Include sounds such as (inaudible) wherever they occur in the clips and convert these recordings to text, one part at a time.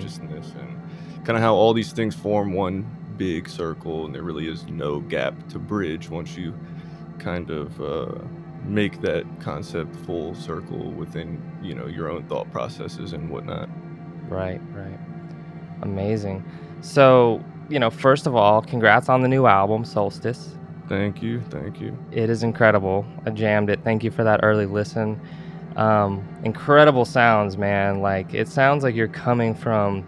consciousness and kind of how all these things form one big circle and there really is no gap to bridge once you kind of uh, make that concept full circle within you know your own thought processes and whatnot Right, right. Amazing. So, you know, first of all, congrats on the new album, Solstice. thank you thank you It is incredible. I jammed it. Thank you for that early listen. Um, incredible sounds, man. Like it sounds like you're coming from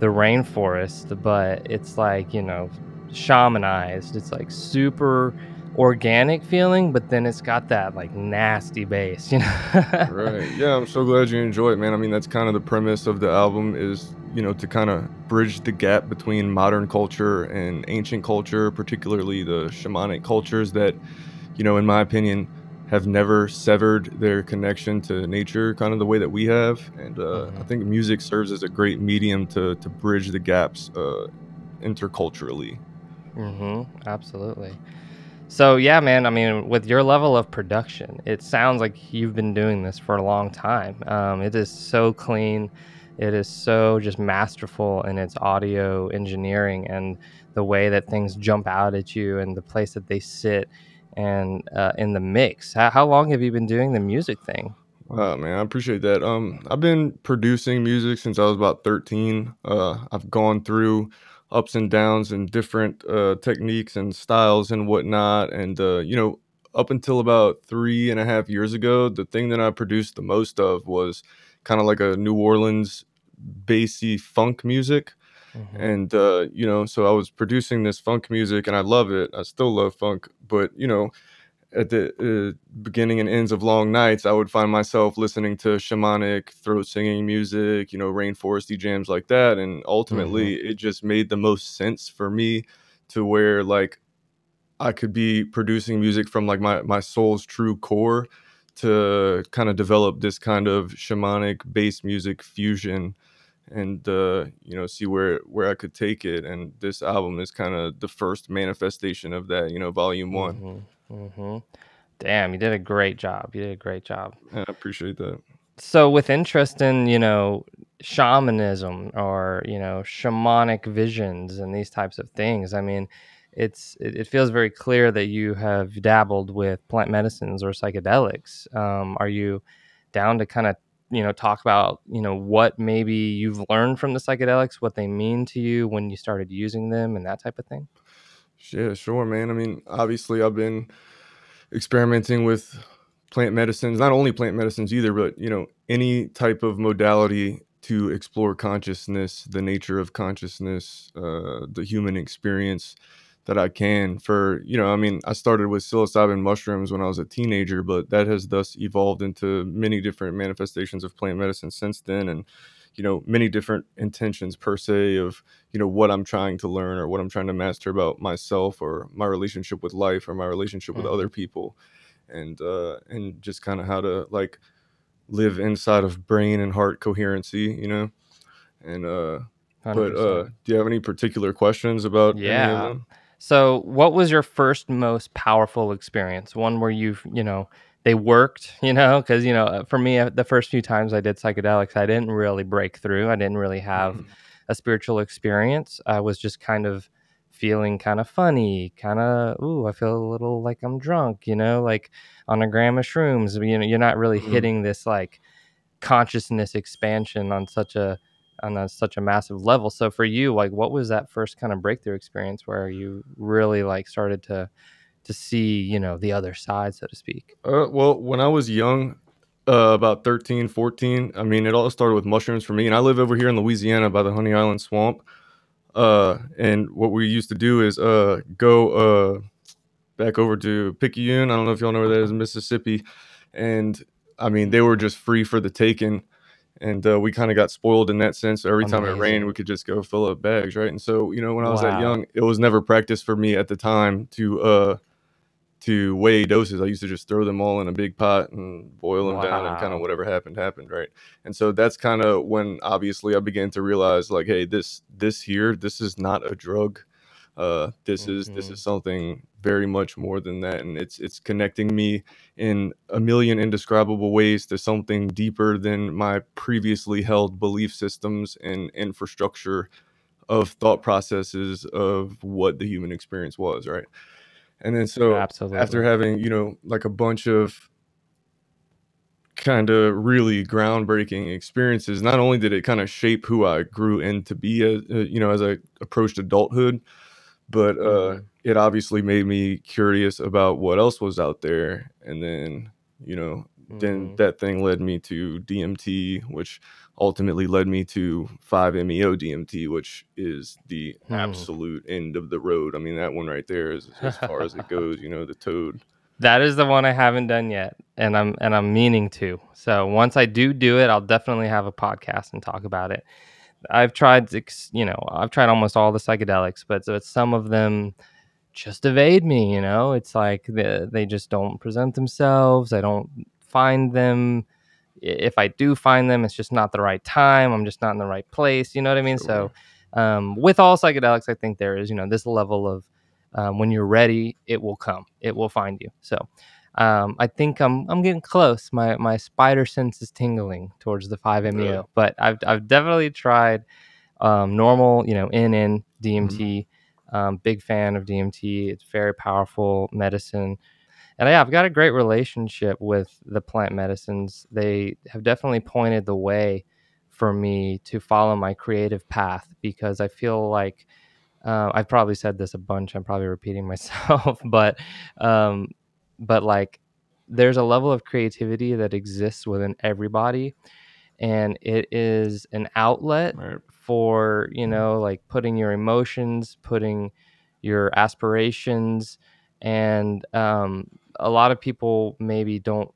the rainforest, but it's like, you know, shamanized. It's like super organic feeling, but then it's got that like nasty bass, (laughs) you know? right yeah i'm so glad you enjoy it man i mean that's kind of the premise of the album is you know to kind of bridge the gap between modern culture and ancient culture particularly the shamanic cultures that you know in my opinion have never severed their connection to nature kind of the way that we have and uh, i Mhm. think music serves as a great medium to to bridge the gaps uh, interculturally Mm-hmm. Absolutely. So yeah, man. I mean, with your level of production, it sounds like you've been doing this for a long time. Um, it is so clean. It is so just masterful in its audio engineering and the way that things jump out at you and the place that they sit and uh, in the mix. How, how long have you been doing the music thing? Wow, man, I appreciate that. Um, I've been producing music since I was about 13. Uh, I've gone through ups and downs and different uh, techniques and styles and whatnot. And, uh, you know, up until about three and a half years ago, the thing that I produced the most of was kind of like a New Orleans bassy funk music. Mhm. And, uh, you know, so I was producing this funk music and I love it. I still love funk, but, you know, at the uh, beginning and ends of long nights, I would find myself listening to shamanic throat singing music, you know, rainforesty jams like that. And ultimately, it just made the most sense for me to where like I could be producing music from like my my soul's true core to kind of develop this kind of shamanic bass music fusion and uh you know see where where I could take it and this album is kind of the first manifestation of that you know volume 1 Mm-hmm. Mm-hmm. Damn, you did a great job. You did a great job. I appreciate that so with interest in you know shamanism or you know shamanic visions and these types of things i mean it's it, it feels very clear that you have dabbled with plant medicines or psychedelics um, are you down to kind of you know talk about you know what maybe you've learned from the psychedelics what they mean to you when you started using them and that type of thing Yeah, sure, man. I mean, obviously, I've been experimenting with plant medicines, not only plant medicines either, but, you know, any type of modality to explore consciousness, the nature of consciousness, uh, the human experience that I can. For, you know, I mean, I started with psilocybin mushrooms when I was a teenager, but that has thus evolved into many different manifestations of plant medicine since then. And, you know, many different intentions per se of you know what i'm trying to learn or what i'm trying to master about myself or my relationship with life or my relationship with Mhm. other people and uh and just kind of how to like live inside of brain and heart coherency you know and uh but 100% uh do you have any particular questions about any of Yeah. So, what was your first most powerful experience? One where you've, you know, they worked, (laughs) you know, because, you know, uh, for me, uh, the first few times I did psychedelics, I didn't really break through. I didn't really have Mhm. a spiritual experience. I was just kind of feeling kind of funny, kind of, ooh, I feel a little like I'm drunk, you know, like on a gram of shrooms. You know, you're not really Mhm. hitting this like consciousness expansion on such a on a, such a massive level. So for you, like, what was that first kind of breakthrough experience where you really like started to to see, you know, the other side, so to speak? Uh, well, when I was young, uh, about 13, 14, I mean, it all started with mushrooms for me. And I live over here in Louisiana by the Honey Island Swamp. Uh, and what we used to do is uh, go uh, back over to Picayune. I don't know if y'all know where that is Mississippi. And I mean, they were just free for the taking. And uh, we kind of got spoiled in that sense. Every time it rained, we could just go fill up bags, right? And so you know, when I was that young, it was never practice for me at the time to uh to weigh doses. I used to just throw them all in a big pot and boil them down, and kind of whatever happened happened, right? And so that's kind of when obviously I began to realize, like, hey, this this here, this is not a drug. Uh, this is this Mhm. is something very much more than that, and it's it's connecting me in a million indescribable ways to something deeper than my previously held belief systems and infrastructure of thought processes of what the human experience was, right? And then so after having, you know, like a bunch of kind of really groundbreaking experiences, not only did it kind of shape who I grew into be as, uh, you know, as I approached adulthood, but uh Mhm. it obviously made me curious about what else was out there and then, you know, then Mhm. that thing led me to DMT, which ultimately led me to 5-MeO DMT, which is the Hmm. absolute end of the road. I mean, that one right there is as far as it goes, you know, the toad. (laughs) That is the one I haven't done yet, and I'm and I'm meaning to. So once I do do it, I'll definitely have a podcast and talk about it. I've tried, you know, I've tried almost all the psychedelics, but but some of them just evade me. You know, it's like they they just don't present themselves. I don't find them. If I do find them, it's just not the right time. I'm just not in the right place. You know what I mean? So, um, with all psychedelics, I think there is, you know, this level of um, when you're ready, it will come. It will find you. So, um, I think I'm I'm getting close. My my spider sense is tingling towards the 5-MeO, Really? but I've I've definitely tried um, normal, you know, NN. DMT. Um, big fan of DMT. It's very powerful medicine. And yeah, I've got a great relationship with the plant medicines. They have definitely pointed the way for me to follow my creative path because I feel like uh, I've probably said this a bunch. I'm probably repeating (laughs) myself, but um, but like there's a level of creativity that exists within everybody and it is an outlet Right. for you know like putting your emotions putting your aspirations and um, a lot of people maybe don't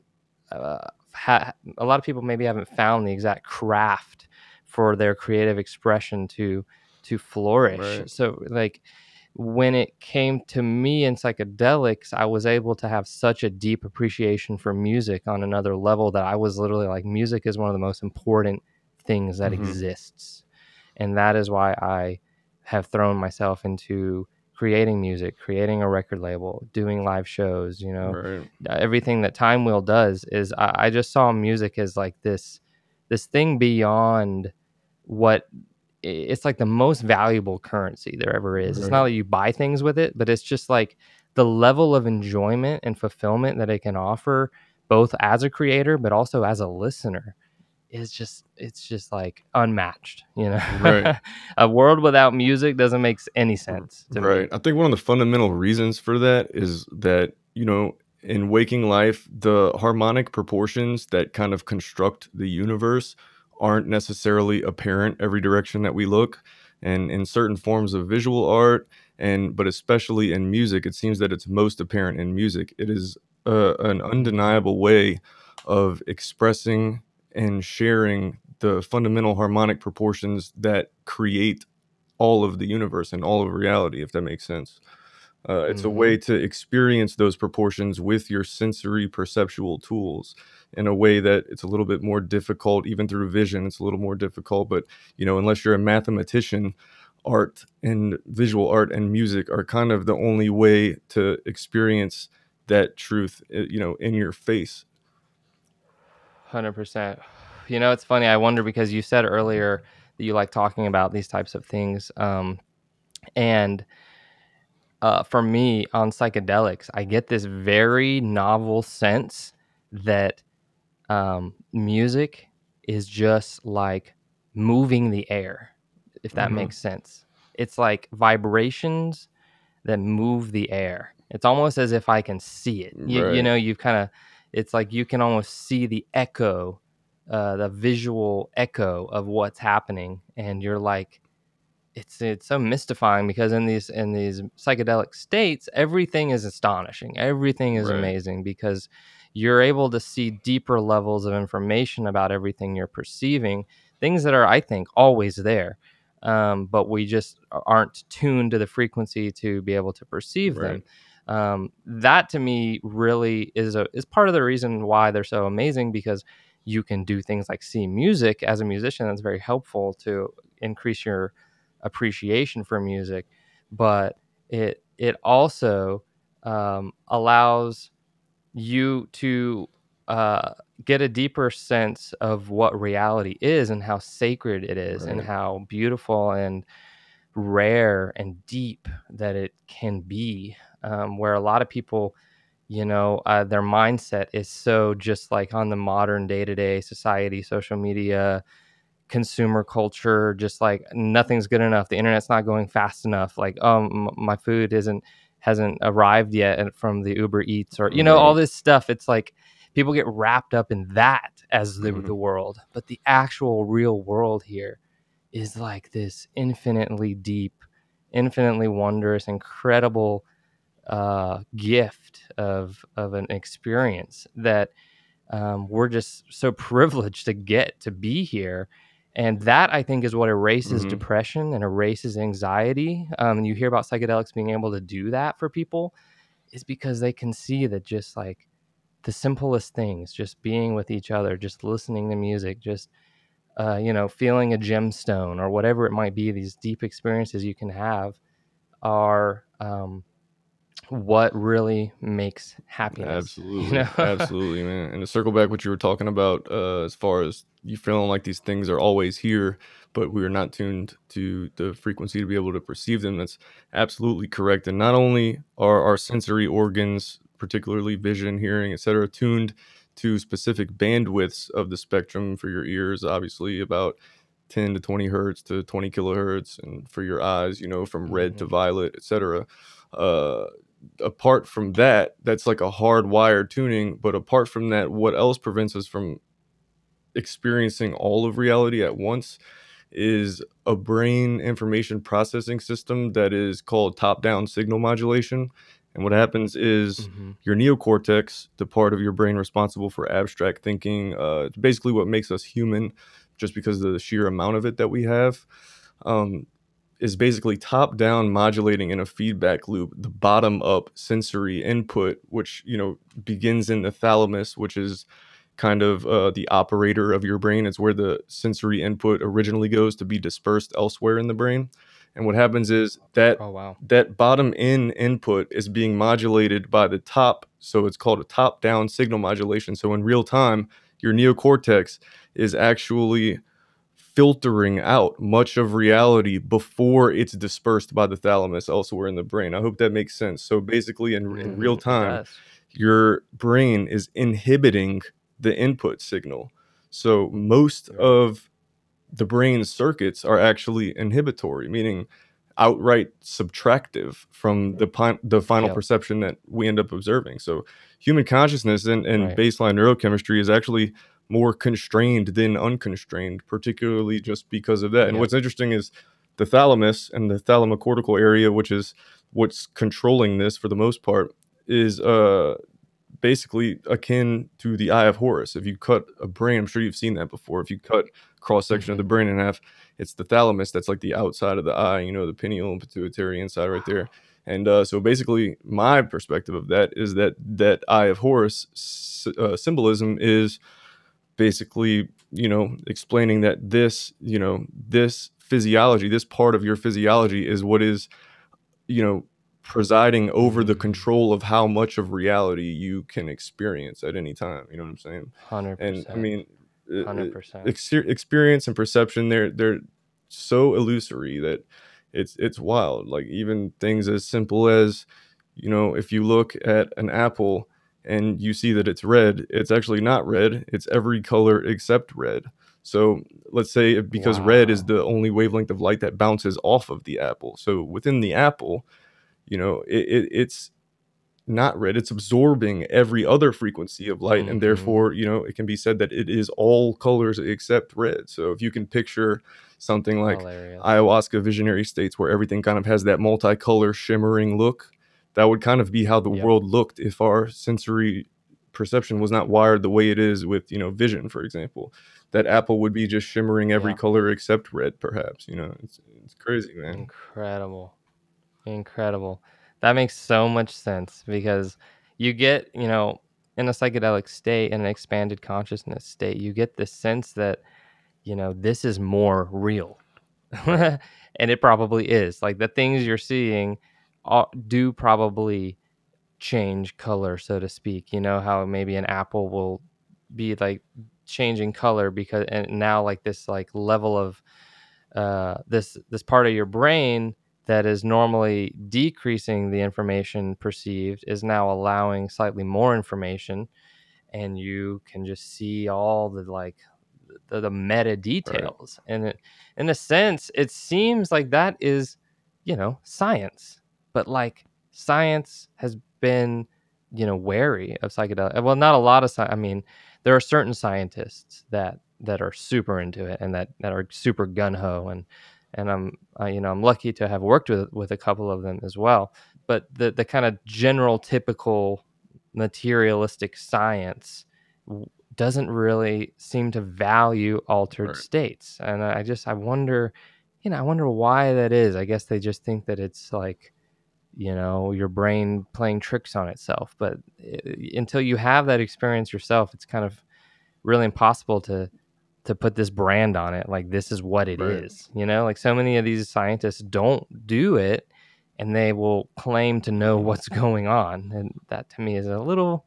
uh, ha- a lot of people maybe haven't found the exact craft for their creative expression to to flourish Right. so like when it came to me in psychedelics, I was able to have such a deep appreciation for music on another level that I was literally like, music is one of the most important things that Mhm. exists. And that is why I have thrown myself into creating music, creating a record label, doing live shows, you know, Right. uh, everything that Time Wheel does is I, I just saw music as like this this thing beyond what it's like the most valuable currency there ever is. It's not Right. that you buy things with it, but it's just like the level of enjoyment and fulfillment that it can offer both as a creator but also as a listener is just it's just like unmatched, you know. Right. (laughs) a world without music doesn't make any sense to me. Right. I think one of the fundamental reasons for that is that, you know, in waking life, the harmonic proportions that kind of construct the universe aren't necessarily apparent every direction that we look. And in certain forms of visual art, and but especially in music, it seems that it's most apparent in music. It is uh, an undeniable way of expressing and sharing the fundamental harmonic proportions that create all of the universe and all of reality, if that makes sense. Uh, it's a way to experience those proportions with your sensory perceptual tools in a way that it's a little bit more difficult, even through vision. It's a little more difficult, but you know, unless you're a mathematician, art and visual art and music are kind of the only way to experience that truth, uh, you know, in your face. Hundred percent. You know, it's funny. I wonder because you said earlier that you like talking about these types of things, um, and uh, for me on psychedelics, I get this very novel sense that um, music is just like moving the air, if that hmm makes sense. It's like vibrations that move the air. It's almost as if I can see it. You, you know, you've kind of, it's like you can almost see the echo, uh, the visual echo of what's happening, and you're like, it's it's so mystifying because in these in these psychedelic states, everything is astonishing, everything is Right. amazing because you're able to see deeper levels of information about everything you're perceiving, things that are, I think, always there. Um, but we just aren't tuned to the frequency to be able to perceive them. Um, that to me really is a is part of the reason why they're so amazing because you can do things like see music as a musician. That's very helpful to increase your appreciation for music, but it it also um, allows you to uh, get a deeper sense of what reality is and how sacred it is and how beautiful and rare and deep that it can be. Um, where a lot of people, you know, uh, their mindset is so just like on the modern day to day society, social media, consumer culture just like nothing's good enough the internet's not going fast enough like um my food isn't hasn't arrived yet from the uber eats or you know all this stuff it's like people get wrapped up in that as the, Mhm. the world but the actual real world here is like this infinitely deep infinitely wondrous incredible uh gift of of an experience that um, we're just so (laughs) privileged to get to be here and that i think is what erases Mhm. depression and erases anxiety um, and you hear about psychedelics being able to do that for people is because they can see that just like the simplest things just being with each other just listening to music just uh, you know feeling a gemstone or whatever it might be these deep experiences you can have are um, what really makes happiness you Absolutely, know (laughs) absolutely, man. And to circle back what you were talking about, uh, as far as you feeling like these things are always here, but we are not tuned to the frequency to be able to perceive them. That's absolutely correct. And not only are our sensory organs, particularly vision, hearing, etc., tuned to specific bandwidths of the spectrum for your ears, obviously about 10 to 20 hertz to 20 kilohertz, and for your eyes, you know, from red to Mhm. violet, etc. Uh, apart from that, that's like a hardwired tuning. But apart from that, what else prevents us from experiencing all of reality at once is a brain information processing system that is called top down signal modulation. And what happens is Mhm. your neocortex, the part of your brain responsible for abstract thinking, uh, basically what makes us human, just because of the sheer amount of it that we have. Um, is basically top down modulating in a feedback loop the bottom up sensory input which you know begins in the thalamus which is kind of uh, the operator of your brain. It's where the sensory input originally goes to be dispersed elsewhere in the brain. And what happens is that oh wow. that bottom in input is being modulated by the top so it's called a top down signal modulation. So in real time your neocortex is actually filtering out much of reality before it's dispersed by the thalamus elsewhere in the brain. I hope that makes sense. So basically in, in real Mhm, time, does. your brain is inhibiting the input signal. So most Right. of the brain's circuits are actually inhibitory, meaning outright subtractive from the pi- the final Yep. perception that we end up observing. So human consciousness and, and Right. baseline neurochemistry is actually more constrained than unconstrained, particularly just because of that. And Yep. what's interesting is the thalamus and the thalamocortical area, which is what's controlling this for the most part, is uh basically akin to the eye of Horus. If you cut a brain, I'm sure you've seen that before. If you cut cross section of the brain in half, it's the thalamus that's like the outside of the eye, you know, the pineal and pituitary inside right there. And uh, so basically, my perspective of that is that that eye of Horus s- uh, symbolism is basically, you know, explaining that this, you know, this physiology, this part of your physiology is what is, you know, presiding over the control of how much of reality you can experience at any time. You know what I'm saying? Hundred percent. And I mean, uh, uh, hundred percent. experience and perception they're they're so illusory that it's it's wild. Like even things as simple as, you know, if you look at an apple and you see that it's red, it's actually not red. It's every color except red. So let's say because red is the only wavelength of light that bounces off of the apple. So within the apple, you know, it, it it's not red it's absorbing every other frequency of light and Mhm. therefore you know it can be said that it is all colors except red so if you can picture something like Hilarious. ayahuasca visionary states where everything kind of has that multicolor shimmering look that would kind of be how the Yep. world looked if our sensory perception was not wired the way it is with you know vision for example that apple would be just shimmering every Yeah. color except red perhaps you know it's, it's crazy man Incredible. Incredible. That makes so much sense because you get, you know, in a psychedelic state, in an expanded consciousness state, you get this sense that, you know, this is more real. (laughs) and it probably is. Like the things you're seeing do probably change color, so to speak. You know, how maybe an apple will be like changing color because, and now like this like level of, uh, this this part of your brain that is normally decreasing the information perceived is now allowing slightly more information and you can just see all the like the, the meta details. And it, in a sense it seems like that is you know science but like science has been you know wary of psychedelic well not a lot of sci- i mean there are certain scientists that that are super into it and that that are super gun-ho and and i'm uh, you know i'm lucky to have worked with with a couple of them as well. But the the kind of general typical materialistic science doesn't really seem to value altered Right. states. And i I just i wonder you know i wonder why that is. I guess they just think that it's like you know your brain playing tricks on itself but uh, until you have that experience yourself it's kind of really impossible to to put this brand on it like this is what it is. Right. you know like so many of these scientists don't do it and they will claim to know what's (laughs) going on and that to me is a little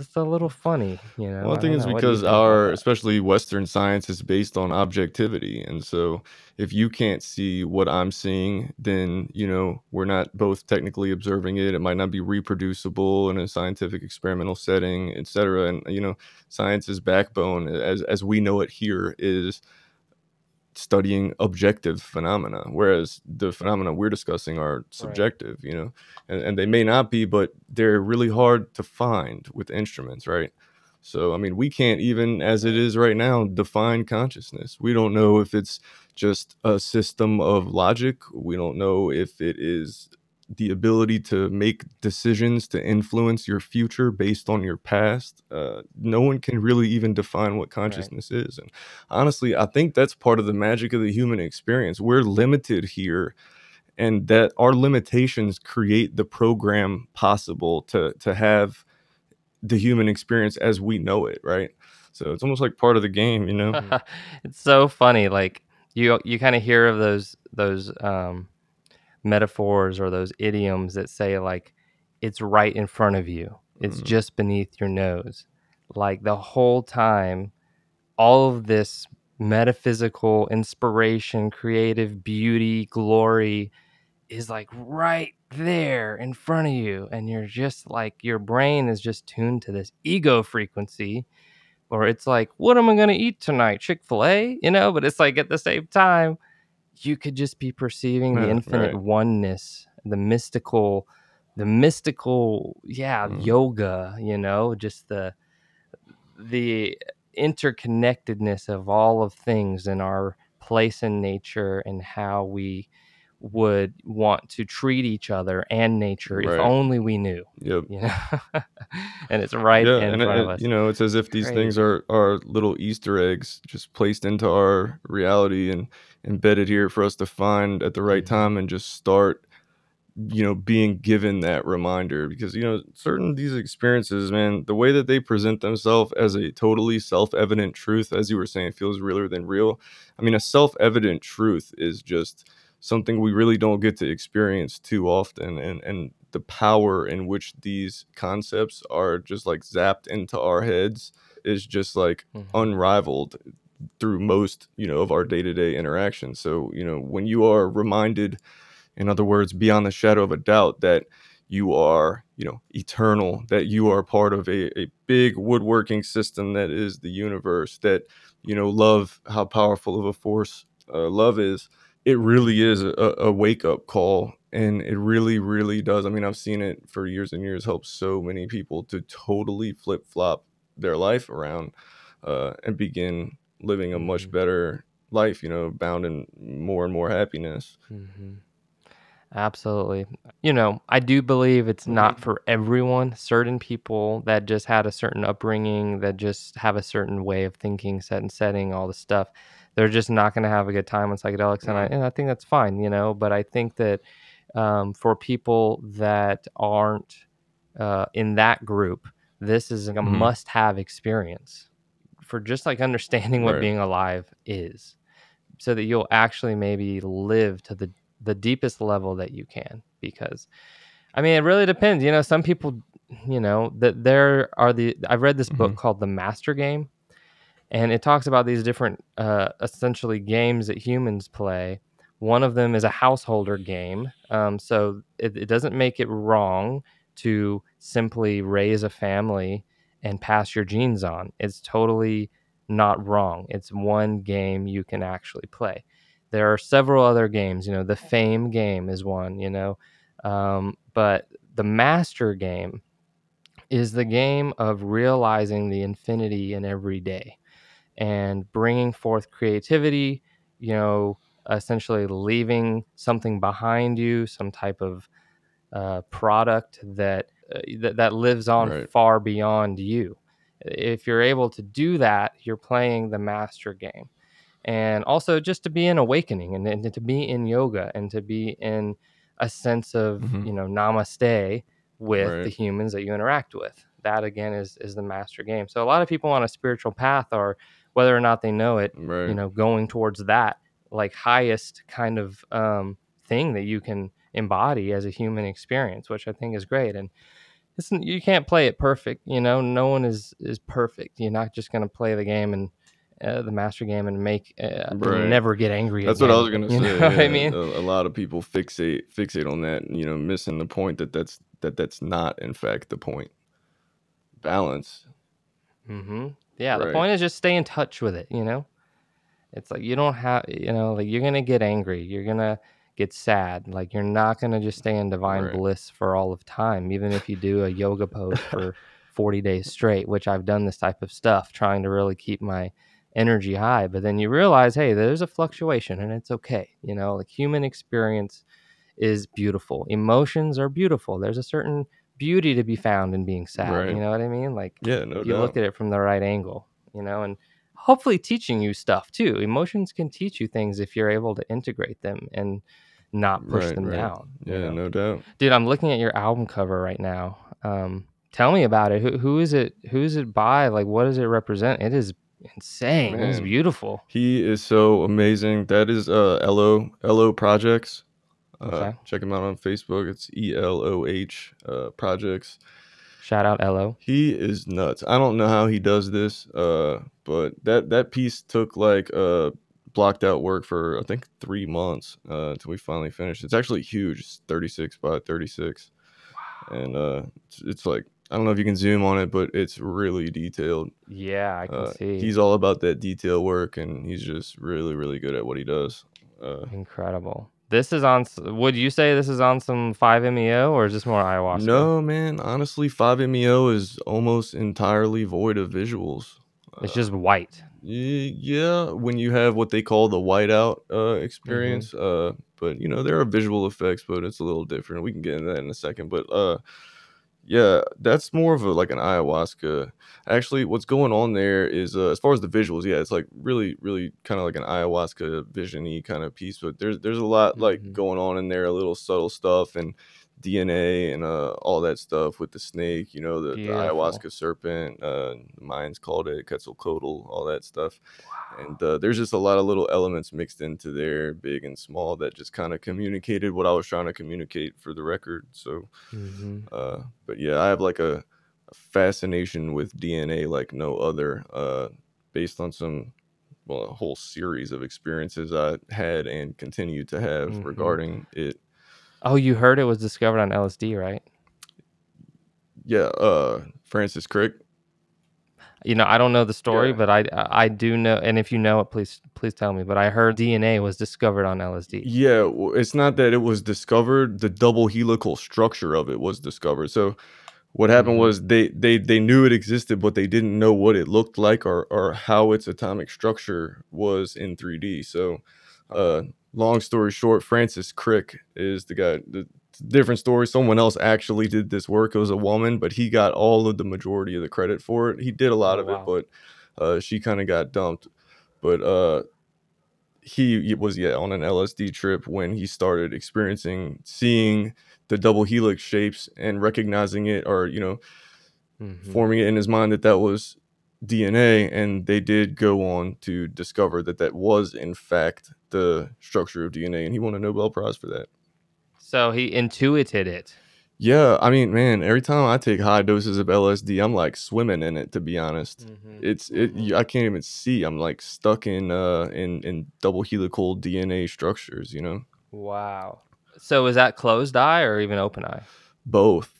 just a little funny you know Well, I think it's know. What do you because our, especially Western science, is based on objectivity. And so if you can't see what I'm seeing, then, you know, we're not both technically observing it. It might not be reproducible in a scientific experimental setting, et cetera. And, you know, science's backbone, as, as we know it here, is studying objective phenomena, whereas the phenomena we're discussing are subjective, you know, and, and they may not be, but they're really hard to find with instruments, right? So, I mean, we can't even, as it is right now, define consciousness. We don't know if it's just a system of logic. We don't know if it is the ability to make decisions to influence your future based on your past. Uh, no one can really even define what consciousness is. And honestly, I think that's part of the magic of the human experience. We're limited here, and that our limitations create the program possible to to have the human experience as we know it, right? So it's almost like part of the game, you know? (laughs) it's so funny like you you kind of hear of those those um metaphors or those idioms that say like it's right in front of you. It's Mhm. just beneath your nose. Like the whole time all of this metaphysical inspiration creative beauty glory is like right there in front of you. And you're just like your brain is just tuned to this ego frequency or it's like what am i going to eat tonight? Chick-fil-a? You know but it's like at the same time you could just be perceiving the infinite right. oneness the mystical the mystical yeah Mhm. yoga you know just the the interconnectedness of all of things and our place in nature and how we would want to treat each other and nature if only we knew Yep. you know (laughs) and it's right Yeah, in and it, front of us you know, it's as if these things are are little Easter eggs just placed into our reality and embedded here for us to find at the right Mhm. time and just start, you know, being given that reminder. Because you know, certain these experiences, man, the way that they present themselves as a totally self-evident truth, as you were saying, feels realer than real. I mean, a self-evident truth is just something we really don't get to experience too often and and the power in which these concepts are just like zapped into our heads is just like Mhm. unrivaled through most you know of our day-to-day interactions. So you know when you are reminded in other words beyond the shadow of a doubt that you are you know eternal that you are part of a, a big woodworking system that is the universe that you know love how powerful of a force uh, love is it really is a, a wake up call. And it really really does. I mean i've seen it for years and years help so many people to totally flip flop their life around uh, and begin living a much Mhm. better life you know bound in more and more happiness hmm Absolutely. You know, I do believe it's not for everyone. Certain people that just had a certain upbringing, that just have a certain way of thinking, set and setting, all the stuff, they're just not going to have a good time on psychedelics, and I and I think that's fine, you know. But I think that um, for people that aren't uh, in that group, this is a Mhm. must-have experience for just like understanding what Right. being alive is so that you'll actually maybe live to the the deepest level that you can because i mean it really depends you know some people you know that there are the i've read this book Mhm. called the master game and it talks about these different uh, essentially games that humans play one of them is a householder game um, so it, it doesn't make it wrong to simply raise a family and pass your genes on. It's totally not wrong. It's one game you can actually play. There are several other games you know the fame game is one you know um, but the master game is the game of realizing the infinity in every day and bringing forth creativity, you know, essentially leaving something behind you, some type of uh, product that, that that lives on Right. far beyond you. If you're able to do that, you're playing the master game. And also just to be in awakening and, and to be in yoga and to be in a sense of, Mhm. you know, namaste with the humans that you interact with. That again is is the master game. So a lot of people on a spiritual path are whether or not they know it, you know, going towards that like highest kind of um, thing that you can embody as a human experience, which I think is great. And it's, you can't play it perfect, you know. No one is is perfect. You're not just gonna play the game and uh, the master game and make uh, Right. never get angry That's again. what I was gonna You (laughs) say. what I mean? a, a lot of people fixate fixate on that, you know, missing the point that that's that that's not in fact the point. Balance. Mm-hmm. Yeah, the point is just stay in touch with it. You know, it's like you don't have, you know, like you're gonna get angry, you're gonna get sad. Like you're not gonna just stay in divine Right. bliss for all of time, even if you do a yoga pose (laughs) for 40 days straight. Which I've done this type of stuff, trying to really keep my energy high. But then you realize, hey, there's a fluctuation, and it's okay. You know, like human experience is beautiful. Emotions are beautiful. There's a certain beauty to be found in being sad. Right. You know what I mean? Like Yeah, no you look at it from the right angle, you know, and hopefully teaching you stuff too. Emotions can teach you things if you're able to integrate them and not push Right, them right. down. you Yeah, know? no doubt. Dude, I'm looking at your album cover right now. Um, tell me about it. Who, who is it? Who is it by? Like, what does it represent? It is insane. It is beautiful. He is so amazing. That is uh Eloh Eloh Projects. Uh, Okay. check him out on Facebook. It's E L O H uh, Projects. Shout out Eloh. He is nuts. I don't know how he does this, uh, but that that piece took like uh blocked out work for I think three months uh until we finally finished. It's actually huge. It's 36 by 36, and uh, it's, it's like I don't know if you can zoom on it, but it's really detailed. Yeah, I can Uh, see. he's all about that detail work, and he's just really really good at what he does. Uh, Incredible. This is on. Would you say this is on some 5-MeO or is this more ayahuasca? no, man. Honestly, 5-MeO is almost entirely void of visuals. It's Uh, just white. Ye- Yeah, when you have what they call the whiteout uh, experience, uh, but you know there are visual effects, but it's a little different. We can get into that in a second, but uh, yeah, that's more of a like an ayahuasca. Actually, what's going on there is uh, as far as the visuals, yeah, it's like really, really kind of like an ayahuasca visiony kind of piece. But there's there's a lot like Mhm. going on in there, a little subtle stuff and DNA and uh, all that stuff with the snake. You know, the, the ayahuasca serpent. Uh, the Mayans called it Quetzalcoatl, all that stuff. And uh, there's just a lot of little elements mixed into there, big and small, that just kind of communicated what I was trying to communicate for the record. So. hmm Uh, but yeah, I have like a, a fascination with DNA like no other, uh, based on some, well, a whole series of experiences I had and continue to have Mhm. regarding it. Oh, you heard it was discovered on LSD, right? Yeah, uh, Francis Crick. You know, I don't know the story, Yeah. but I I do know. And if you know it, please please tell me. But I heard DNA was discovered on LSD. Yeah, it's not that it was discovered; the double helical structure of it was discovered. So, what happened Mhm. was they they they knew it existed, but they didn't know what it looked like or or how its atomic structure was in 3D. So, Uh, long story short, Francis Crick is the guy. The, different story. Someone else actually did this work. It was a woman, but he got all of the majority of the credit for it. He did a lot Oh, of wow. it, but uh, she kind of got dumped. But uh, he, was yeah on an LSD trip when he started experiencing seeing the double helix shapes and recognizing it, or you know, Mhm. forming it in his mind that that was DNA, and they did go on to discover that that was in fact the structure of DNA, and he won a Nobel Prize for that. So he intuited it. Yeah, I mean, man, every time I take high doses of LSD, I'm like swimming in it. To be honest, Mhm. it's it. Mhm. y- I can't even see. I'm like stuck in uh in in double helical DNA structures. You know, Wow. So is that closed eye or even open eye? both.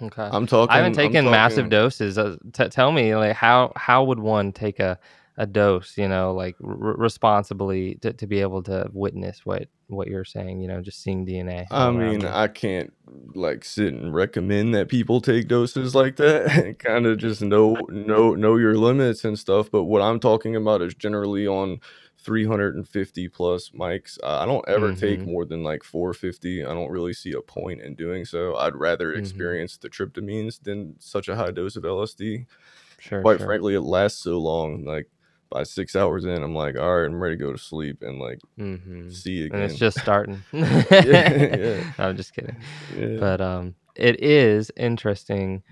Okay. I'm talking. I haven't taken massive doses. Uh, t- tell me, like, how how would one take a a dose? You know, like r- responsibly to, to be able to witness what what you're saying. You know, just seeing DNA. I mean. I can't like sit and recommend that people take doses like that. (laughs) kind of just know know know your limits and stuff. But what I'm talking about is generally on 350 plus mics. Uh, I don't ever take Mhm. more than like 450. I don't really see a point in doing so. I'd rather Mhm. experience the tryptamines than such a high dose of LSD. sure. Quite sure. frankly, it lasts so long. Like by six hours in, I'm like, all right, I'm ready to go to sleep and like mm-hmm. see you And it's just starting. (laughs) yeah. (laughs) No, I'm just kidding. yeah. but um it is interesting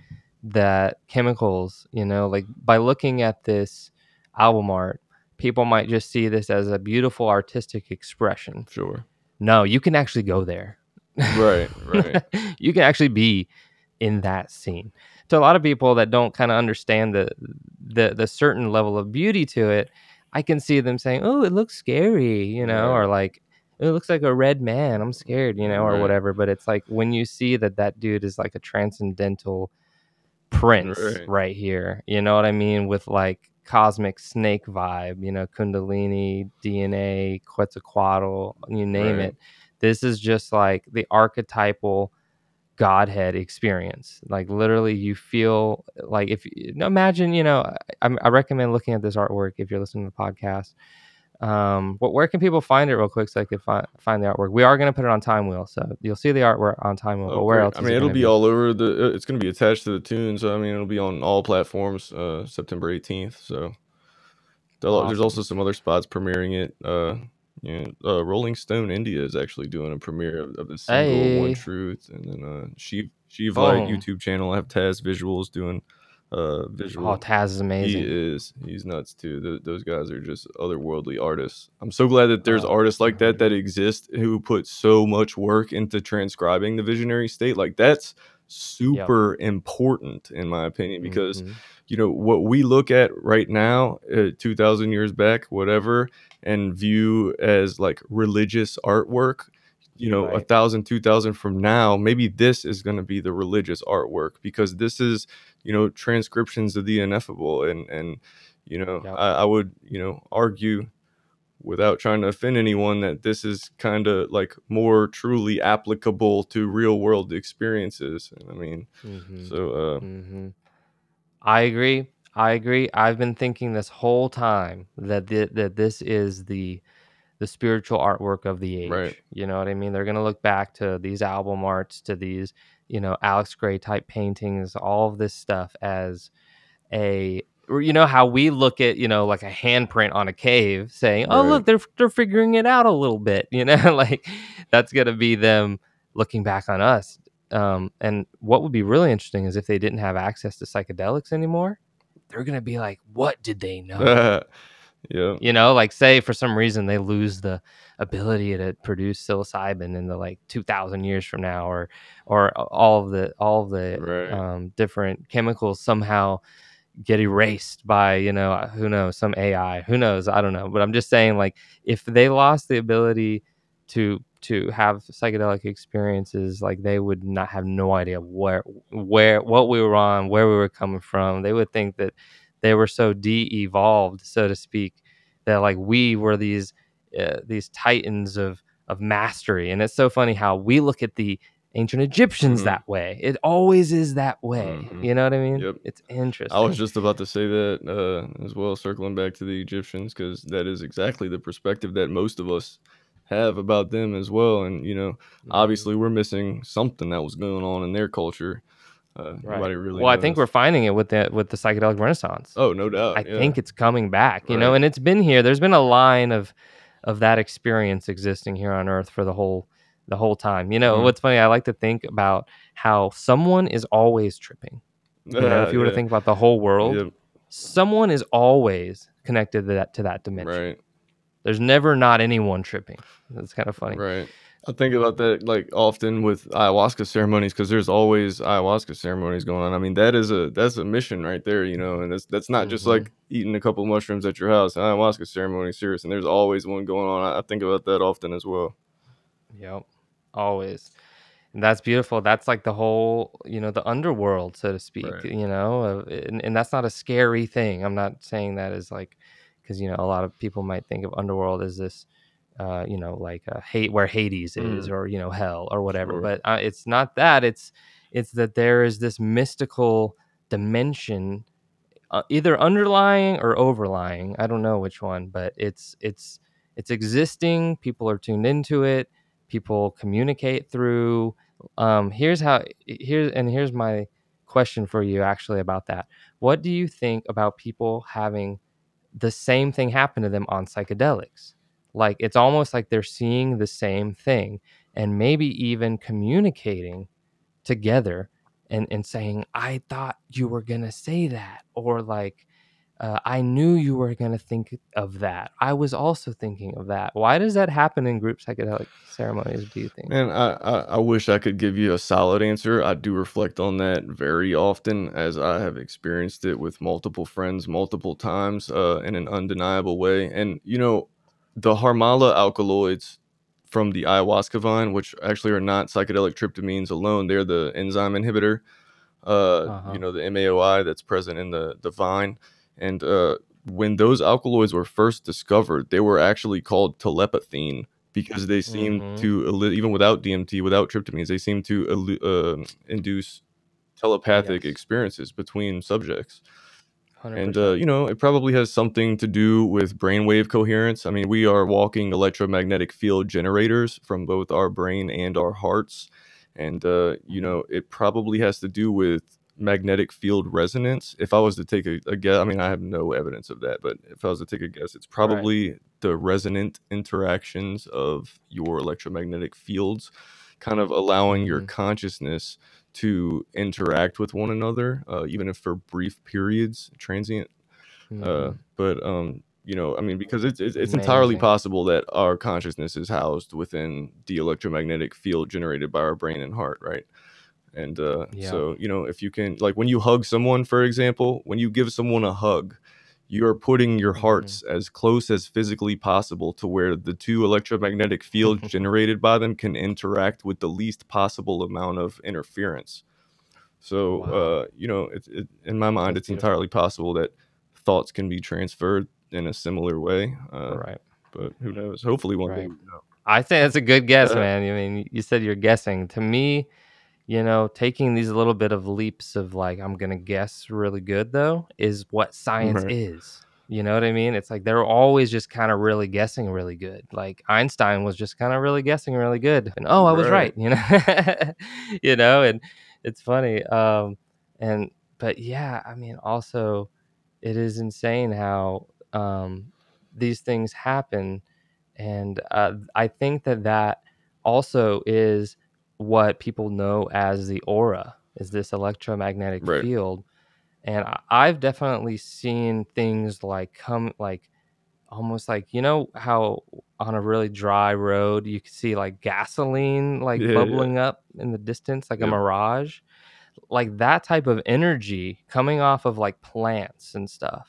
that chemicals you know like by looking at this album art people might just see this as a beautiful artistic expression sure. no you can actually go there Right, right. (laughs) you can actually be in that scene to a lot of people that don't kind of understand the the the certain level of beauty to it i can see them saying oh it looks scary you know Right. or like it looks like a red man i'm scared you know or Right. whatever but it's like when you see that that dude is like a transcendental prince Right. right, here you know what i mean with like cosmic snake vibe you know kundalini dna quetzalcoatl you name Right. it this is just like the archetypal godhead experience. Like literally you feel like if you imagine you know I, I recommend looking at this artwork if you're listening to the podcast um but where can people find it real quick so they can find find the artwork we are going to put it on time wheel so you'll see the artwork on time wheel but Oh, where great. else I mean, it it'll gonna be, all over the. It's going to be attached to the tune, so I mean, it'll be on all platforms. Uh, September eighteenth. So there'll- there's also some other spots premiering it. Uh, you know, uh, Rolling Stone India is actually doing a premiere of, of the single Hey. "One Truth," and then uh, She She've Light YouTube channel. I have Taz Visuals doing uh visual. oh taz is amazing He is. He's nuts too. Th- those guys are just otherworldly artists. I'm so glad that there's Oh, artists like that that exist who put so much work into transcribing the visionary state. Like that's super important in my opinion because Mhm. you know what we look at right now, uh, 2000 years back, whatever, and view as like religious artwork. You know, a thousand, two thousand from now, maybe this is going to be the religious artwork because this is you know transcriptions of the ineffable and and you know. I, I would you know argue without trying to offend anyone that this is kind of like more truly applicable to real world experiences i mean Mhm. so uh hmm I agree. I agree. I've been thinking this whole time that th- that this is the the spiritual artwork of the age. Right. You know what I mean? They're gonna look back to these album arts, to these you know Alex Grey type paintings, all of this stuff as a you know how we look at you know like a handprint on a cave saying oh Right. look they're they're figuring it out a little bit (laughs) you know like that's gonna be them looking back on us um and what would be really interesting is if they didn't have access to psychedelics anymore they're gonna be like what did they know (laughs) (laughs) yeah you know like say for some reason they lose the ability to produce psilocybin in the like 2000 years from now or or all of the all of the Right. um, different chemicals somehow get erased by you know uh, who knows some ai who knows i don't know but i'm just saying like if they lost the ability to to have psychedelic experiences like they would not have no idea where where what we were on where we were coming from they would think that they were so de-evolved so to speak that like we were these uh, these titans of of mastery and it's so funny how we look at the ancient Egyptians Mhm. that way. It always is that way. Mhm. You know what I mean? Yep. It's interesting. I was just about to say that uh, as well, circling back to the Egyptians, because that is exactly the perspective that most of us have about them as well. And you know, Mhm. obviously, we're missing something that was going on in their culture. Uh, Right. Nobody really. well, I think we're finding it with the with the psychedelic renaissance. Oh, no doubt. I yeah. think it's coming back, you know, and it's been here. There's been a line of of that experience existing here on Earth for the whole the whole time. You know, Mhm. what's funny? I like to think about how someone is always tripping. You know, (laughs) if you were to think about the whole world, someone is always connected to that to that dimension. Right. There's never not anyone tripping. That's kind of funny. Right. I think about that like often with ayahuasca ceremonies because there's always ayahuasca ceremonies going on. I mean, that is a that's a mission right there, you know, and that's that's not just Mhm. like eating a couple mushrooms at your house. An ayahuasca ceremony, serious, and there's always one going on. I, I think about that often as well. Yep. Always. And that's beautiful. That's like the whole, you know, the underworld, so to speak, Right. you know, and, and that's not a scary thing. I'm not saying that is like, because, you know, a lot of people might think of underworld as this, uh, you know, like uh, hate where Hades is Mm. or, you know, hell or whatever. Sure. But uh, it's not that. It's, it's that there is this mystical dimension uh, either underlying or overlying i don't know which one but it's it's it's existing people are tuned into it people communicate through um here's how here's and here's my question for you actually about that what do you think about people having the same thing happen to them on psychedelics like it's almost like they're seeing the same thing and maybe even communicating together and and saying i thought you were going to say that or like uh, i knew you were going to think of that i was also thinking of that why does that happen in group psychedelic ceremonies do you think Man, I, I I wish I could give you a solid answer. I do reflect on that very often, as I have experienced it with multiple friends multiple times, uh, in an undeniable way. And you know, the Harmala alkaloids from the ayahuasca vine, which actually are not psychedelic tryptamines alone, they're the enzyme inhibitor. Uh, Uh-huh. you know, the MAOI that's present in the the vine, and uh, when those alkaloids were first discovered, they were actually called telepathine because they seemed Mhm. to even without DMT, without tryptamines, they seem to uh, induce telepathic Yes. experiences between subjects. 100%. And uh, you know, it probably has something to do with brainwave coherence. I mean, we are walking electromagnetic field generators from both our brain and our hearts, and uh, you know, it probably has to do with magnetic field resonance. If I was to take a, a guess, I mean, I have no evidence of that, but if I was to take a guess, it's probably the resonant interactions of your electromagnetic fields, kind of allowing your Mhm. consciousness to interact with one another, uh, even if for brief periods, transient. Uh, Mhm. but um, you know, I mean, because it's it's, it's entirely possible that our consciousness is housed within the electromagnetic field generated by our brain and heart, right? And uh, Yeah. so you know, if you can, like, when you hug someone, for example, when you give someone a hug, you are putting your Mhm. hearts as close as physically possible to where the two electromagnetic fields generated by them can interact with the least possible amount of interference. So, Wow. uh, you know, it, it, in my mind, That's it's beautiful. entirely possible that thoughts can be transferred in a similar way. Uh, right. But who knows? Hopefully, one day. Right. we know. I think that's a good guess, Yeah. man. I mean, you said you're guessing. To me, you know, taking these little bit of leaps of like, I'm gonna guess really good though, is what science Right. is. You know what I mean? It's like they're always just kind of really guessing really good. Like Einstein was just kind of really guessing really good. And oh, I was right, Right. you know. (laughs) you know, and it's funny. Um and but yeah, I mean also it is insane how um these things happen and uh, I think that that also is what people know as the aura is this electromagnetic Right. field and I've definitely seen things like come like almost like you know how on a really dry road you can see like gasoline like Yeah, yeah. bubbling up in the distance like a mirage like that type of energy coming off of like plants and stuff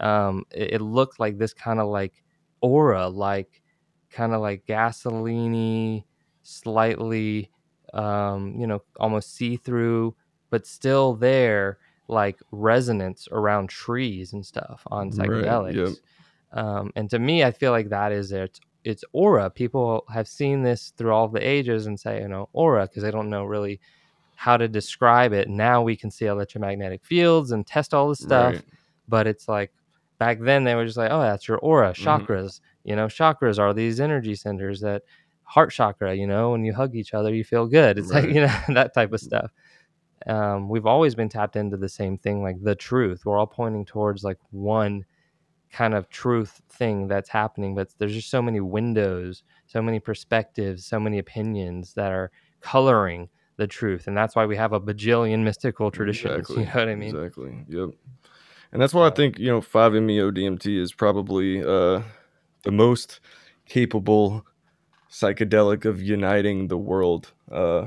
um it, it looked like this kind of like aura like kind of like gasoline slightly um you know almost see-through but still there like resonance around trees and stuff on Right. Yep. psychedelics um and to me i feel like that is its it's aura. People have seen this through all the ages and say, you know, aura because they don't know really how to describe it. Now we can see electromagnetic fields and test all this stuff, Right. but it's like back then they were just like, oh, that's your aura, Mhm. chakras. You know, chakras are these energy centers that heart chakra. You know, when you hug each other, you feel good. It's like you know (laughs) that type of stuff. Um, we've always been tapped into the same thing, like the truth. We're all pointing towards like one kind of truth thing that's happening, but there's just so many windows, so many perspectives, so many opinions that are coloring the truth. And that's why we have a bajillion mystical traditions. (laughs) Exactly. You know what I mean? Exactly. Yep. And that's why I think, you know, 5-MeO DMT is probably uh the most capable psychedelic of uniting the world uh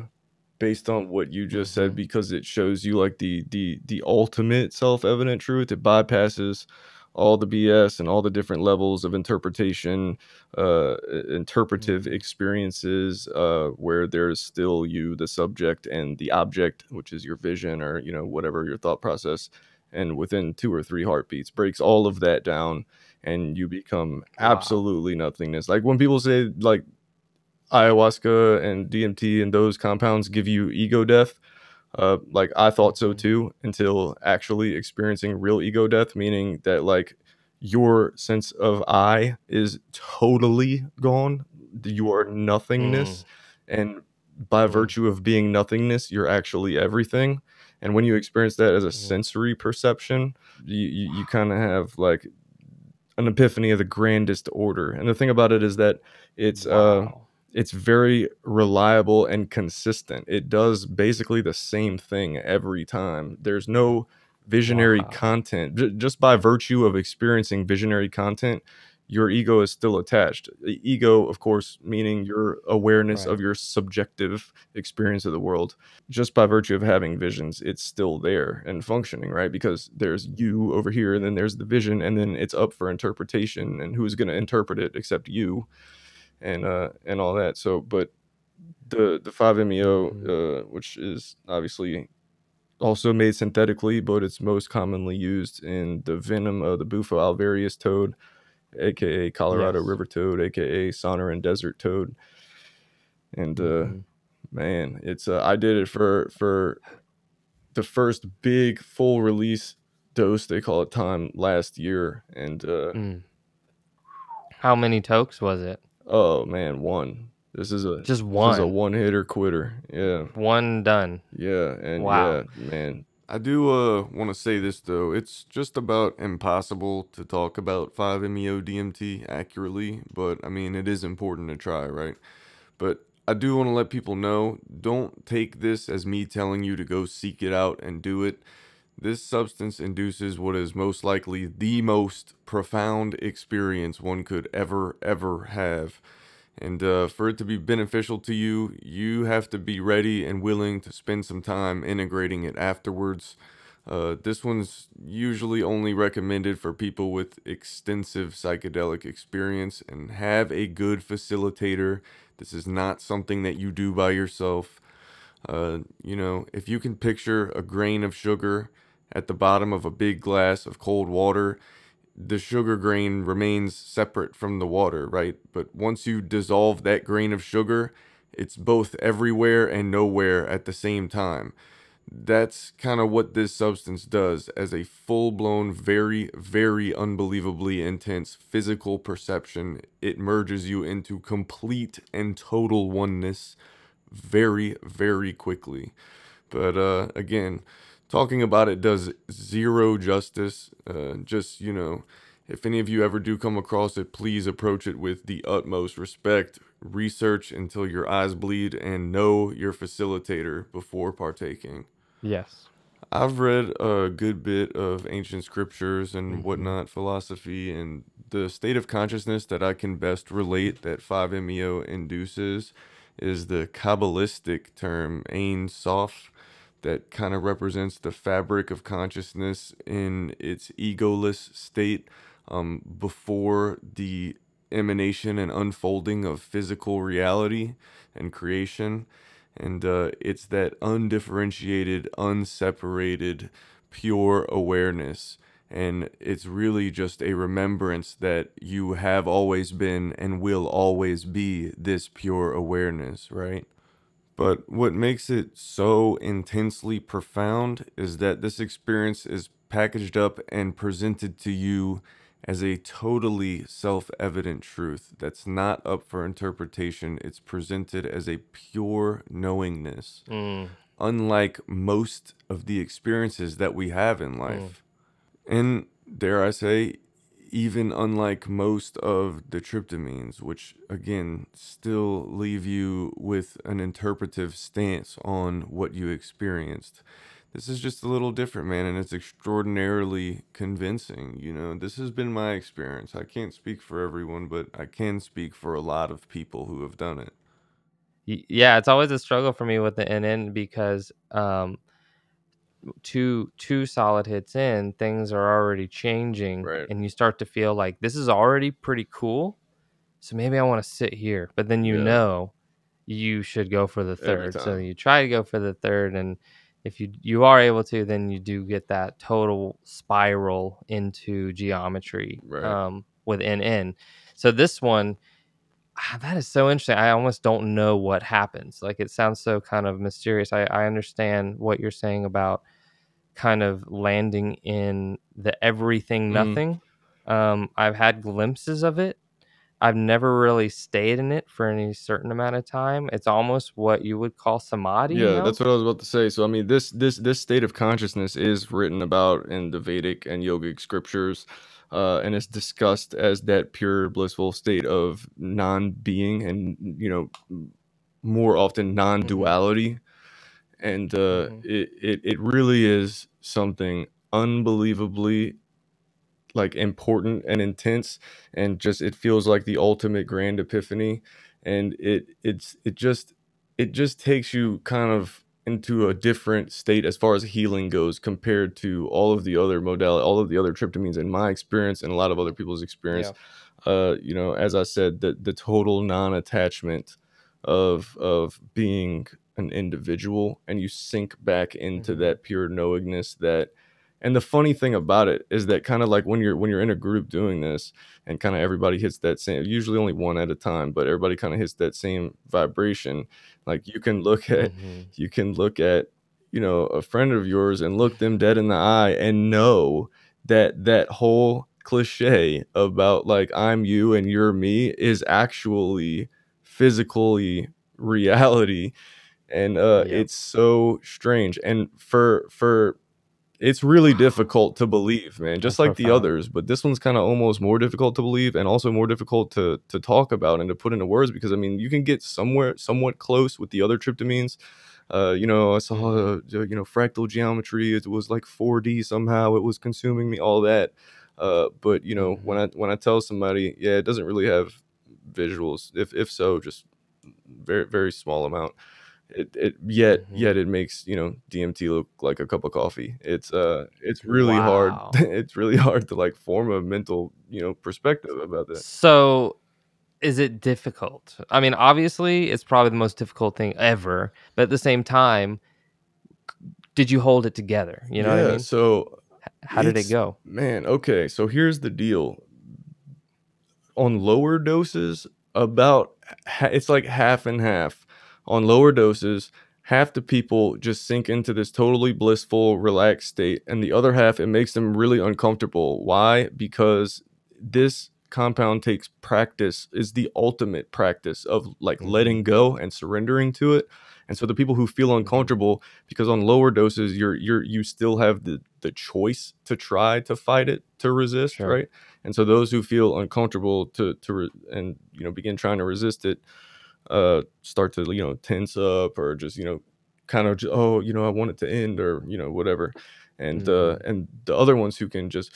based on what you just said Mhm. because it shows you like the the the ultimate self-evident truth. It bypasses all the BS and all the different levels of interpretation, uh interpretive Mhm. experiences uh where there's still you the subject and the object, which is your vision or, you know, whatever your thought process and within 2 or 3 heartbeats breaks all of that down and you become absolutely nothingness. Like when people say like ayahuasca and DMT and those compounds give you ego death. Uh, like I thought so too until actually experiencing real ego death, meaning that like your sense of I is totally gone. You are nothingness, and by Mm. virtue of being nothingness, you're actually everything. And when you experience that as a Mhm. sensory perception, you you, you kind of have like an epiphany of the grandest order. And the thing about it is that it's uh Wow. It's very reliable and consistent. It does basically the same thing every time. There's no visionary Wow. content. J- just by virtue of experiencing visionary content, your ego is still attached. The ego, of course, meaning your awareness Right. of your subjective experience of the world. Just by virtue of having visions, it's still there and functioning, right? Because there's you over here, and then there's the vision, and then it's up for interpretation. And who's going to interpret it except you? And uh and all that. So, but the the 5-MeO, Mhm. uh, which is obviously also made synthetically, but it's most commonly used in the venom of the Bufo alvarius toad, aka Colorado Yes. river toad, aka Sonoran desert toad. And uh Mhm. man, it's uh, I did it for for the first big full release dose they call it time last year and uh Mm. How many tokes was it? Oh man, one. This is a Just one. this is a one. one hitter quitter. Yeah. One done. Yeah, and Wow. yeah, man. I do uh want to say this though. It's just about impossible to talk about 5-MeO DMT accurately, but I mean it is important to try, right? But I do want to let people know, don't take this as me telling you to go seek it out and do it. This substance induces what is most likely the most profound experience one could ever, ever have. And uh, for it to be beneficial to you, you have to be ready and willing to spend some time integrating it afterwards. Uh, this one's usually only recommended for people with extensive psychedelic experience and have a good facilitator. This is not something that you do by yourself. Uh, you know, if you can picture a grain of sugar at the bottom of a big glass of cold water, the sugar grain remains separate from the water, right? But once you dissolve that grain of sugar, it's both everywhere and nowhere at the same time. That's kind of what this substance does as a full blown, very, very unbelievably intense physical perception. It merges you into complete and total oneness very, very quickly. But uh, again, talking about it does zero justice. Uh, just, you know, if any of you ever do come across it, please approach it with the utmost respect. Research until your eyes bleed and know your facilitator before partaking. Yes. I've read a good bit of ancient scriptures and Mhm. whatnot, philosophy, and the state of consciousness that I can best relate that 5-MeO induces is the Kabbalistic term Ein Sof, that kind of represents the fabric of consciousness in its egoless state um, before the emanation and unfolding of physical reality and creation. And uh, it's that undifferentiated, unseparated, pure awareness. And it's really just a remembrance that you have always been and will always be this pure awareness, right? But what makes it so intensely profound is that this experience is packaged up and presented to you as a totally self evident truth that's not up for interpretation. It's presented as a pure knowingness, Mm, unlike most of the experiences that we have in mm, life. And dare I say, even unlike most of the tryptamines, which again still leave you with an interpretive stance on what you experienced. This is just a little different, man, and it's extraordinarily convincing. You know, this has been my experience. I can't speak for everyone, but I can speak for a lot of people who have done it. Yeah, it's always a struggle for me with the NN because um, two two solid hits in, things are already changing, Right. and you start to feel like this is already pretty cool. So maybe I want to sit here, but then you Yeah. know you should go for the third. So you try to go for the third, and if you you are able to, then you do get that total spiral into geometry Right. um, with NN. So this one, ah, that is so interesting. I almost don't know what happens. Like it sounds so kind of mysterious. I, I understand what you're saying about kind of landing in the everything Mhm. nothing. Um, I've had glimpses of it. I've never really stayed in it for any certain amount of time. It's almost what you would call samadhi, you Yeah, know? that's what I was about to say. So I mean, this this this state of consciousness is written about in the Vedic and yogic scriptures, uh, and it's discussed as that pure blissful state of non-being and you know more often non-duality. And uh, Mhm. it, it it really is something unbelievably like important and intense and just it feels like the ultimate grand epiphany and it it's it just it just takes you kind of into a different state as far as healing goes compared to all of the other modality all of the other tryptamines in my experience and a lot of other people's experience Yeah. uh you know as i said the the total non-attachment of of being an individual and you sink back into Mhm. that pure knowingness that and the funny thing about it is that kind of like when you're when you're in a group doing this and kind of everybody hits that same usually only one at a time but everybody kind of hits that same vibration like you can look at Mhm. you can look at you know a friend of yours and look them dead in the eye and know that that whole cliche about like i'm you and you're me is actually physically reality and uh it's so strange and for for it's really difficult to believe man just That's like the others but this one's kind of almost more difficult to believe and also more difficult to to talk about and to put into words because i mean you can get somewhere somewhat close with the other tryptamines. Uh you know i saw uh, you know fractal geometry it was like 4d somehow it was consuming me all that. Uh but you know when Mhm. i when i tell somebody yeah it doesn't really have visuals if if so just very very small amount it, it yet Mhm. yet it makes you know DMT look like a cup of coffee. It's uh it's really hard. (laughs) It's really hard to like form a mental you know perspective about that. So is it difficult? I mean, obviously, it's probably the most difficult thing ever, but at the same time, did you hold it together? You know what I mean? So How did it go? man okay. So here's the deal. On lower doses, about it's like half and half. On lower doses, half the people just sink into this totally blissful, relaxed state, and the other half it makes them really uncomfortable. Why? Because this compound takes practice is the ultimate practice of like Mhm. letting go and surrendering to it. And so the people who feel uncomfortable because on lower doses you're you're you still have the the choice to try to fight it to resist, Sure. right? And so those who feel uncomfortable to to re- and you know begin trying to resist it uh start to you know tense up or just you know kind of just, oh you know I want it to end or you know whatever. And uh Mhm. and the other ones who can just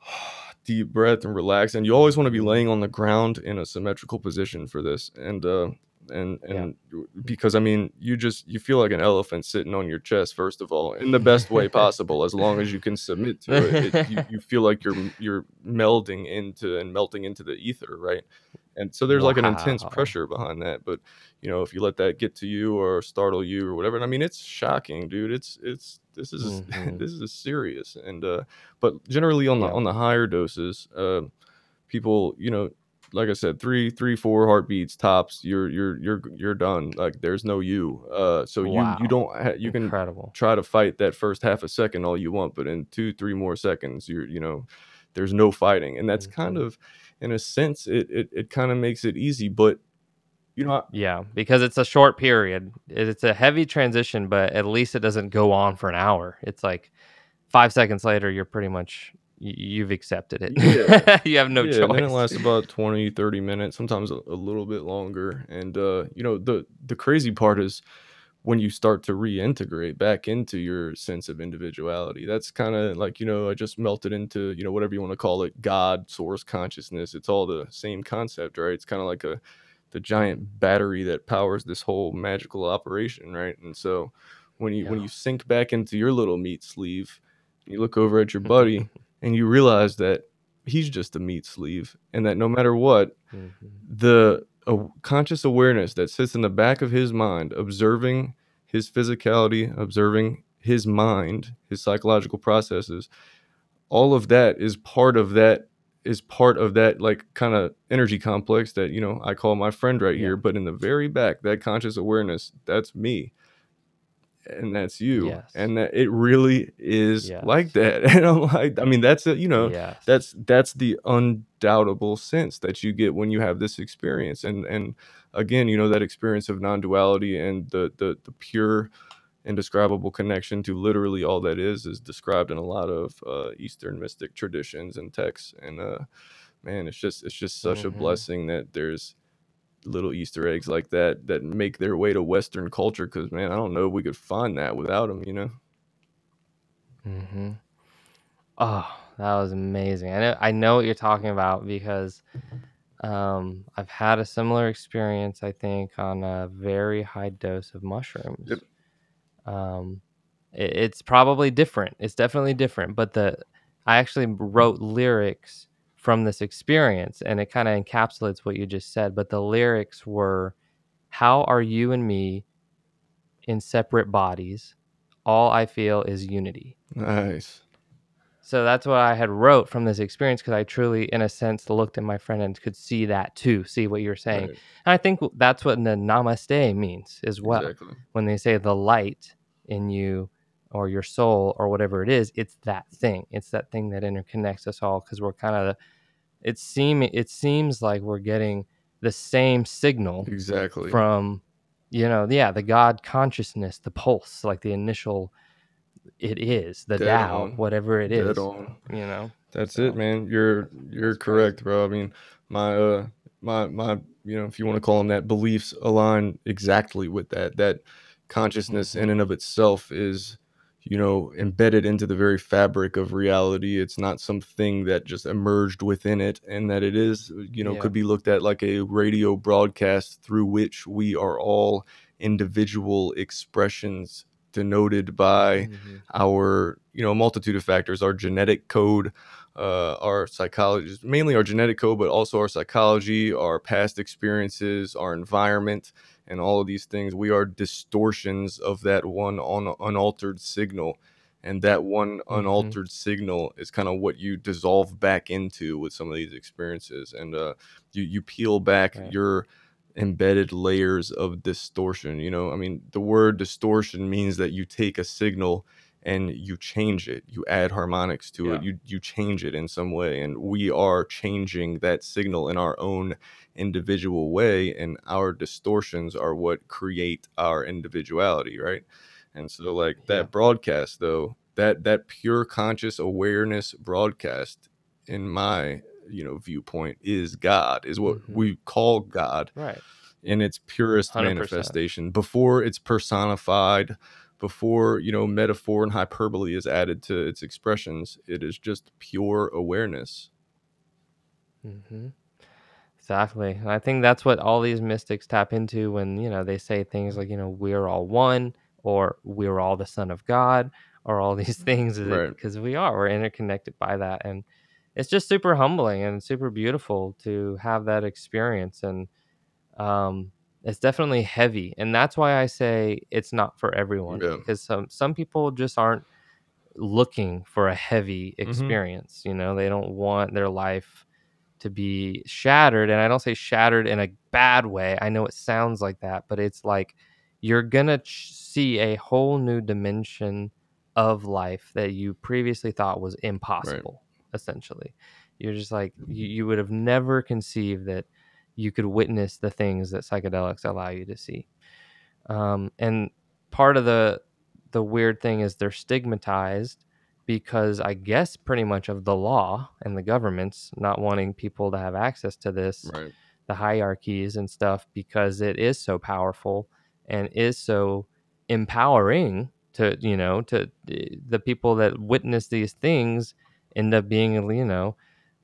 (sighs) deep breath and relax and you always want to be Mhm. laying on the ground in a symmetrical position for this and uh and Yeah. and because i mean you just you feel like an elephant sitting on your chest first of all in the (laughs) best way possible as long as you can submit to it, it you, you feel like you're you're melding into and melting into the ether right and so there's like an intense pressure behind that but you know if you let that get to you or startle you or whatever and i mean it's shocking dude it's it's this is (laughs) Mhm. this is serious and uh but generally on the Yeah. on the higher doses uh people you know like i said three three four heartbeats tops you're you're you're you're done like there's no you uh so you Wow. you don't ha- you can try to fight that first half a second all you want but in two three more seconds you're you know there's no fighting and that's kind Mhm. of in a sense it it, it kind of makes it easy but you know I- Yeah, because it's a short period. It's a heavy transition, but at least it doesn't go on for an hour. It's like five seconds later, you're pretty much you've accepted it. Yeah. (laughs) you have no yeah, and then it lasts about (laughs) 20 30 minutes sometimes a, a little bit longer and uh you know the the crazy part is when you start to reintegrate back into your sense of individuality that's kind of like you know i just melted into you know whatever you want to call it god source consciousness it's all the same concept right? It's kind of like a the giant battery that powers this whole magical operation right? And so when you when you sink back into your little meat sleeve you look over at your buddy (laughs) and you realize that he's just a meat sleeve and that no matter what Mhm. the uh, conscious awareness that sits in the back of his mind observing his physicality observing his mind his psychological processes all of that is part of that is part of that like kind of energy complex that you know I call my friend right Yeah. here but in the very back that conscious awareness that's me and that's you Yes. and that it really is like that (laughs) and I'm like I mean that's it you know yes. that's that's the undoubtable sense that you get when you have this experience and and again you know that experience of non-duality and the the, the pure indescribable connection to literally all that is is described in a lot of uh, eastern mystic traditions and texts and uh man it's just it's just such a Mhm. blessing that there's little easter eggs like that that make their way to western culture because man i don't know if we could find that without them you know Mm-hmm. Oh, that was amazing. I know I know what you're talking about because um, I've had a similar experience. I think on a very high dose of mushrooms. Yep. Um, it, it's probably different. It's definitely different. But the I actually wrote lyrics from this experience, and it kind of encapsulates what you just said. But the lyrics were, "How are you and me in separate bodies? All I feel is unity." nice So that's what I had wrote from this experience because I truly, in a sense, looked at my friend and could see that too, see what you're saying. right And I think that's what the namaste means as well. exactly When they say the light in you or your soul or whatever it is, it's that thing. It's that thing that interconnects us all because we're kind of, it seem it seems like we're getting the same signal exactly from, you know, yeah, the God consciousness, the pulse, like the initial, it is the Dead Tao, on. whatever it Dead is. on. You know. That's So, it, man. You're you're that's crazy. correct, bro. I mean, my uh my my you know, if you want to call them that, beliefs align exactly with that. That consciousness in and of itself is, you know, embedded into the very fabric of reality. It's not something that just emerged within it, and that it is, you know, Yeah. could be looked at like a radio broadcast through which we are all individual expressions denoted by Mhm. our you know multitude of factors our genetic code uh, our psychology mainly our genetic code but also our psychology our past experiences our environment and all of these things we are distortions of that one un- unaltered signal and that one Mhm. unaltered signal is kind of what you dissolve back into with some of these experiences and uh, you you peel back Right. your embedded layers of distortion you know i mean the word distortion means that you take a signal and you change it you add harmonics to it you you change it in some way and we are changing that signal in our own individual way and our distortions are what create our individuality right and so like that Yeah. broadcast though that that pure conscious awareness broadcast in my you know viewpoint is god is what Mhm. we call god Right. in its purest 100%. manifestation before it's personified before you know metaphor and hyperbole is added to its expressions it is just pure awareness mm-hmm. Exactly. And I think that's what all these mystics tap into when, you know, they say things like, you know, we're all one or we're all the son of God or all (laughs) these things is Right. because we are, we're interconnected by that. And it's just super humbling and super beautiful to have that experience and um it's definitely heavy and that's why i say it's not for everyone Yeah. because some some people just aren't looking for a heavy Mhm. experience you know they don't want their life to be shattered and i don't say shattered in a bad way i know it sounds like that but it's like you're gonna ch- see a whole new dimension of life that you previously thought was impossible essentially you're just like you, you would have never conceived that you could witness the things that psychedelics allow you to see um, and part of the the weird thing is they're stigmatized because I guess pretty much of the law and the government's not wanting people to have access to this, Right. the hierarchies and stuff, because it is so powerful and is so empowering to you know to eh, the people that witness these things end up being you know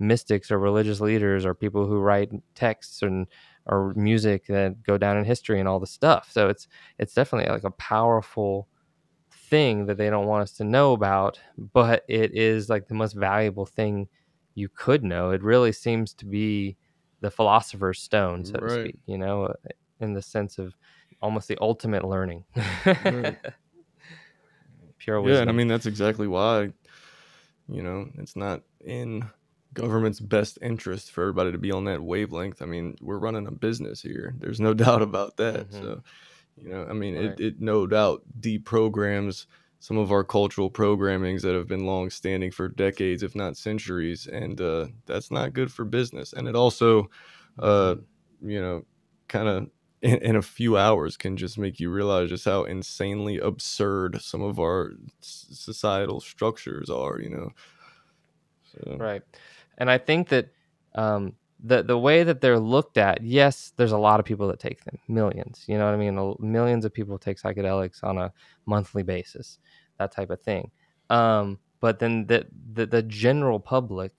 mystics or religious leaders or people who write texts and or music that go down in history and all the stuff so it's it's definitely like a powerful thing that they don't want us to know about, but it is like the most valuable thing you could know. It really seems to be the philosopher's stone, so to speak, you know, in the sense of almost the ultimate learning. Right. (laughs) Pure Yeah, and I mean that's exactly why, you know, it's not in government's best interest for everybody to be on that wavelength. I mean, we're running a business here. There's no (laughs) doubt about that. Mhm. So, you know, I mean, Right. it, it no doubt deprograms some of our cultural programmings that have been long standing for decades, if not centuries, and uh, that's not good for business. And it also, uh, Mhm. you know, kind of in, in a few hours can just make you realize just how insanely absurd some of our s- societal structures are. You know, so Right. And I think that um, the the way that they're looked at, yes, there's a lot of people that take them, millions. You know what I mean? Millions of people take psychedelics on a monthly basis, that type of thing. Um, but then the, the the general public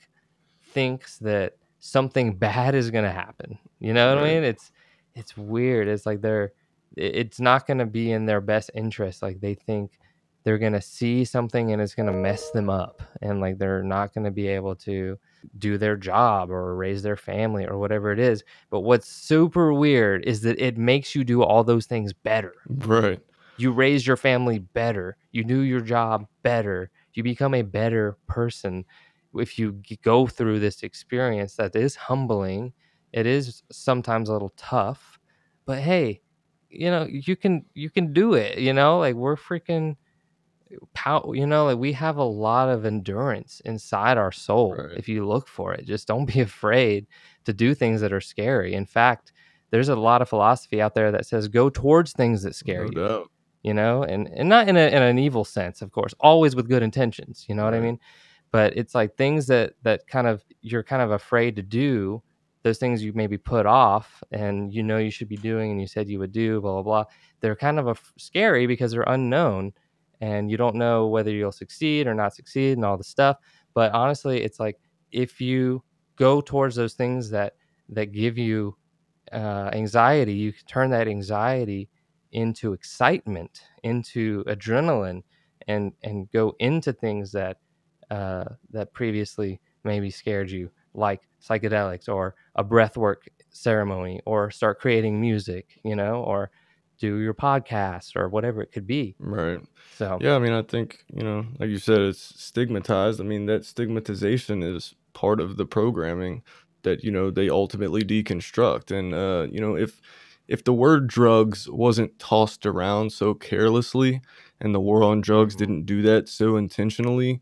thinks that something (laughs) bad is going to happen. You know what I mean? It's it's weird. It's like they're it's not going to be in their best interest. Like they think they're going to see something and it's going to mess them up and like they're not going to be able to do their job or raise their family or whatever it is. But what's super weird is that it makes you do all those things better. Right. you raise your family better. You do your job better. You become a better person. If you go through this experience that is humbling it is sometimes a little tough but hey you know you can you can do it you know? Like we're freaking pow you know like we have a lot of endurance inside our soul Right. if you look for it just don't be (laughs) afraid to do things that are scary in fact there's a lot of philosophy out there that says go towards things that scare No you doubt. you know and and not in, a, in an evil sense of course always with good intentions you know what i mean but it's like things that that kind of you're kind of afraid to do those things you maybe put off and you know you should be doing and you said you would do blah blah blah they're kind of a, scary because they're unknown and you don't know whether you'll succeed or not succeed and all the stuff but honestly it's like if you go towards those things that that give you uh, anxiety you can turn that anxiety into excitement into adrenaline and and go into things that uh, that previously maybe scared you like psychedelics or a breathwork ceremony or start creating music you know or do your podcast or whatever it could be Right. so Yeah, I mean, I think, you know, like you said, it's stigmatized. I mean, that stigmatization is part of the programming that, you know, they ultimately deconstruct. And uh, you know, if if the word drugs wasn't tossed around so carelessly and the war on drugs Mhm. didn't do that so intentionally,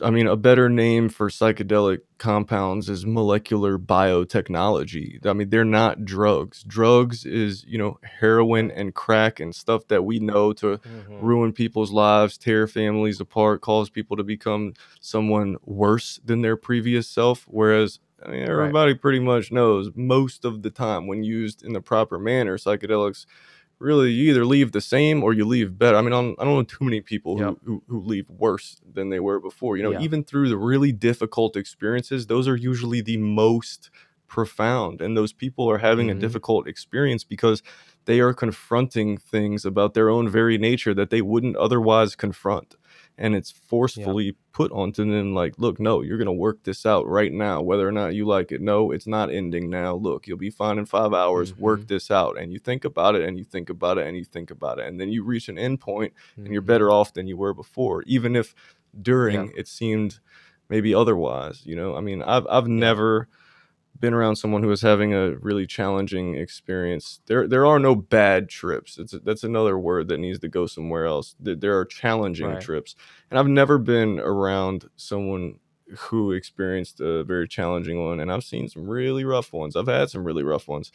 I mean, a better name for psychedelic compounds is molecular biotechnology. I mean, they're not drugs. Drugs is, you know, heroin and crack and stuff that we know to Mhm. ruin people's lives, tear families apart, cause people to become someone worse than their previous self. Whereas, I mean, Right. everybody pretty much knows most of the time when used in the proper manner, psychedelics really you either leave the same or you leave better. I mean, I don't, I don't know too many people who, Yep. who who leave worse than they were before. You know, Yeah. even through the really difficult experiences, those are usually the most profound. And those people are having Mhm. a difficult experience because they are confronting things about their own very nature that they wouldn't otherwise confront. And it's forcefully put onto them like look no you're gonna work this out right now whether or not you like it. No it's not ending now. Look you'll be fine in five hours. Work Mhm. this out. And you think about it and you think about it and you think about it. And then you reach an end point and you're Mhm. better off than you were before even if during it seemed maybe otherwise you know? I mean i've i've never been around someone who is having a really challenging experience there there are no bad trips it's that's another word that needs to go somewhere else There- are challenging Right. trips and i've never been around someone who experienced a very challenging one and i've seen some really rough ones i've had some really rough ones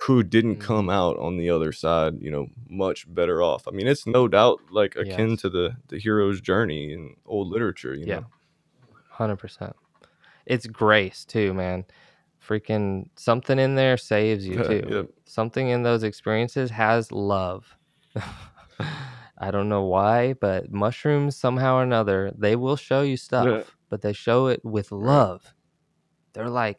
who didn't come Mhm. out on the other side you know much better off i mean it's no doubt like akin Yes. to the the hero's journey in old literature you Yeah. know Hundred percent. It's grace too, man. Freaking something in there saves you (laughs) too. yep. Something in those experiences has love. (laughs) I don't know why, but mushrooms somehow or another they will show you stuff, but they show it with love. They're like,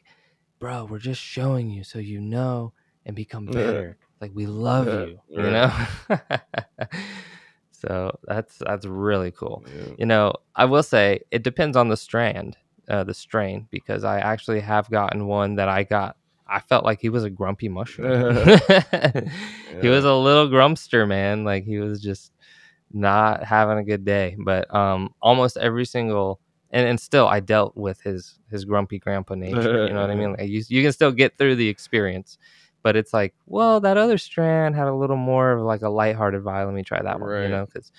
bro, we're just showing you so you know and become (laughs) Yeah. better. Like we love Yeah, you, you know. so that's that's really cool Yeah. you know i will say it depends on the strand uh, the strain because i actually have gotten one that i got i felt like he was a grumpy mushroom. (laughs) (laughs) He was a little grumpster man. Like he was just not having a good day. But um almost every single and, and still i dealt with his his grumpy grandpa nature you know what i mean? (laughs) Like you, you can still get through the experience but it's like well that other strand had a little more of like a lighthearted vibe. Let me try that one you know? Because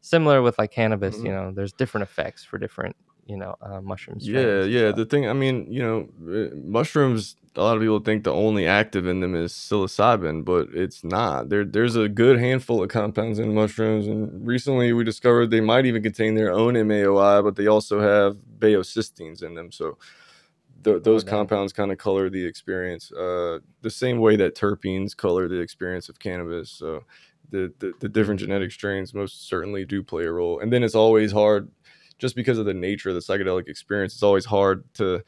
similar with like cannabis you Mhm. know there's different effects for different you know uh, mushroom strains Yeah, yeah. stuff. The thing, I mean, you know, uh, mushrooms. A lot of people think the only active in them is psilocybin, but it's not. There, there's a good handful of compounds in mushrooms, and recently we discovered they might even contain their own MAOI, but they also have baeocystines in them. So th- those Oh, compounds kind of color the experience, uh, the same way that terpenes color the experience of cannabis. So the the, the different genetic strains most certainly do play a role. And then it's always hard, just because of the nature of the psychedelic experience. It's always hard to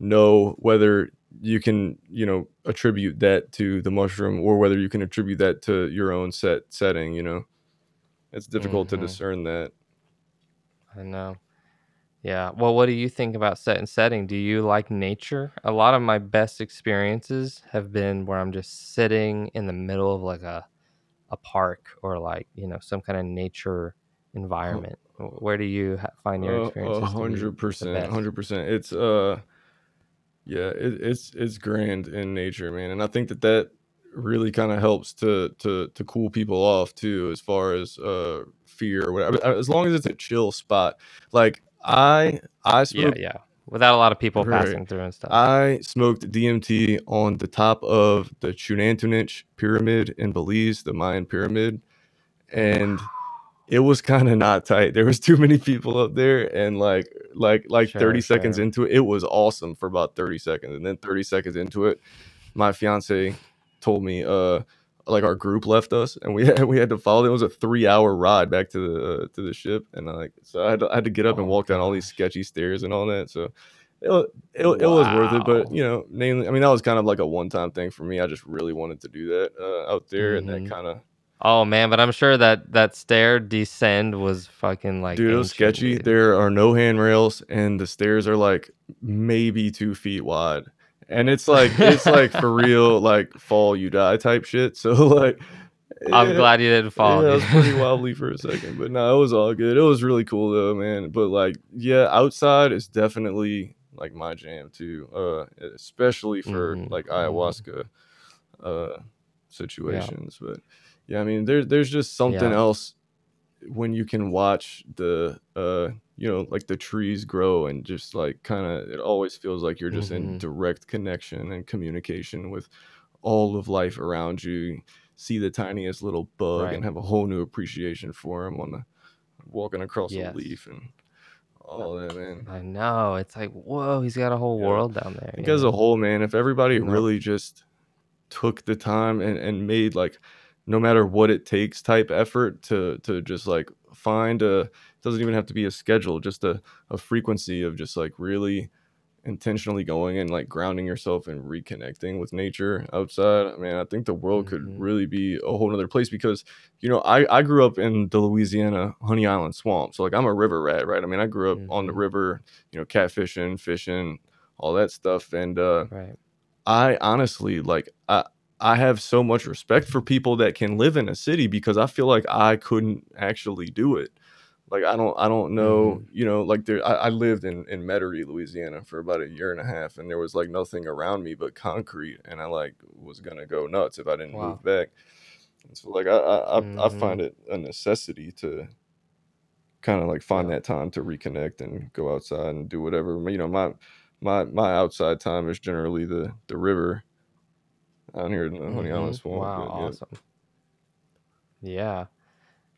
know whether you can you know attribute that to the mushroom or whether you can attribute that to your own set setting you know it's difficult Mhm. to discern that I know. Yeah. Well, what do you think about set and setting? Do you like nature? A lot of my best experiences have been where I'm just sitting in the middle of like a a park or like you know some kind of nature environment. Where do you find your Uh, experiences hundred percent, hundred percent. It's uh, yeah, it, it's it's grand in nature, man, and I think that that really kind of helps to to to cool people off too, as far as uh fear or whatever. As long as it's a chill spot, like I I Yeah, smoke yeah. Without a lot of people right. passing through and stuff. I smoked DMT on the top of the Xunantunich pyramid in Belize, the Mayan pyramid, and it was kind of not tight. There was too many people up there, and like like like Sure, 30 seconds into it, it was awesome for about 30 seconds, and then 30 seconds into it, my fiance told me uh like our group left us and we (laughs) had we had to follow them. It was a three hour ride back to the uh, to the ship, and I like so I had to, I had to get up and Oh walk down all these sketchy stairs and all that. So it it, wa- it was worth it, but you know, mainly I mean that was kind of like a one time thing for me. I just really wanted to do that uh, out there, and that hmm kind of Oh man, but I'm sure that that stair descend was fucking like dude, it was ancient, sketchy. dude. There are no handrails, and the stairs are like maybe two feet wide, and it's like it's like for (laughs) real, like fall you die type shit. So like. I'm yeah, glad you didn't fall, Yeah, was pretty wobbly for a second, but no, it was all good. It was really cool though, man. But like, yeah, outside is definitely like my jam too. Uh, especially for hmm like hmm ayahuasca uh Yeah, situations. But yeah, I mean, there's there's just something yeah. else when you can watch the uh you know like the trees grow and just like kind of it always feels like you're just in hmm direct connection and communication with all of life around you. See the tiniest little bug and have a whole new appreciation for him on the walking across a leaf and all that man. I know. It's like, whoa, he's got a whole yeah. world down there, i think as a whole man if everybody really just took the time and, and made like no matter what it takes type effort to to just like find a doesn't even have to be a schedule just a, a frequency of just like really intentionally going and like grounding yourself and reconnecting with nature outside, I mean, I think the world could Mhm. really be a whole other place because, you know, I, I grew up in the Louisiana Honey Island swamp. So like I'm a river rat, right? I mean, I grew up on the Mhm. river, you know, catfishing, fishing, all that stuff. And uh Right. I honestly like I I have so much respect for people that can live in a city because I feel like I couldn't actually do it. Like I don't I don't know, Mhm. you know, like there I, I lived in in Metairie, Louisiana for about a year and a half and there was like nothing around me but concrete and I like was gonna go nuts if I didn't Wow. move back. And so like I I I I find Mhm. it a necessity to kind of like find Yeah. that time to reconnect and go outside and do whatever. You know, my my my outside time is generally the the river out here in the Honey Island Mhm. Swamp. Wow, But yeah, awesome. Yeah.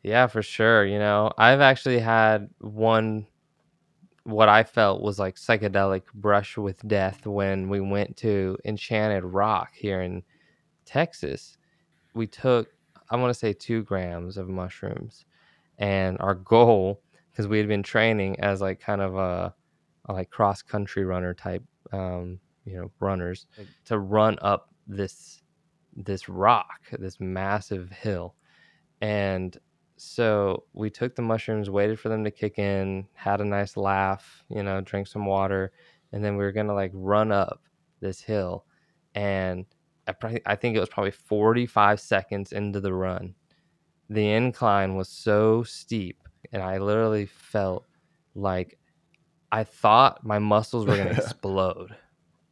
Yeah, for sure, you know, I've actually had one what I felt was like psychedelic brush with death when we went to Enchanted Rock here in Texas. We took, I want to say, two grams of mushrooms, and our goal, because we had been training as like kind of a, a like cross country runner type, um, you know, runners, to run up this this rock, this massive hill, and so we took the mushrooms, waited for them to kick in, had a nice laugh, you know, drank some water, and then we were gonna like run up this hill. And I, probably, I think it was probably 45 seconds into the run. The incline was so steep, and I literally felt like I thought my muscles were gonna (laughs) explode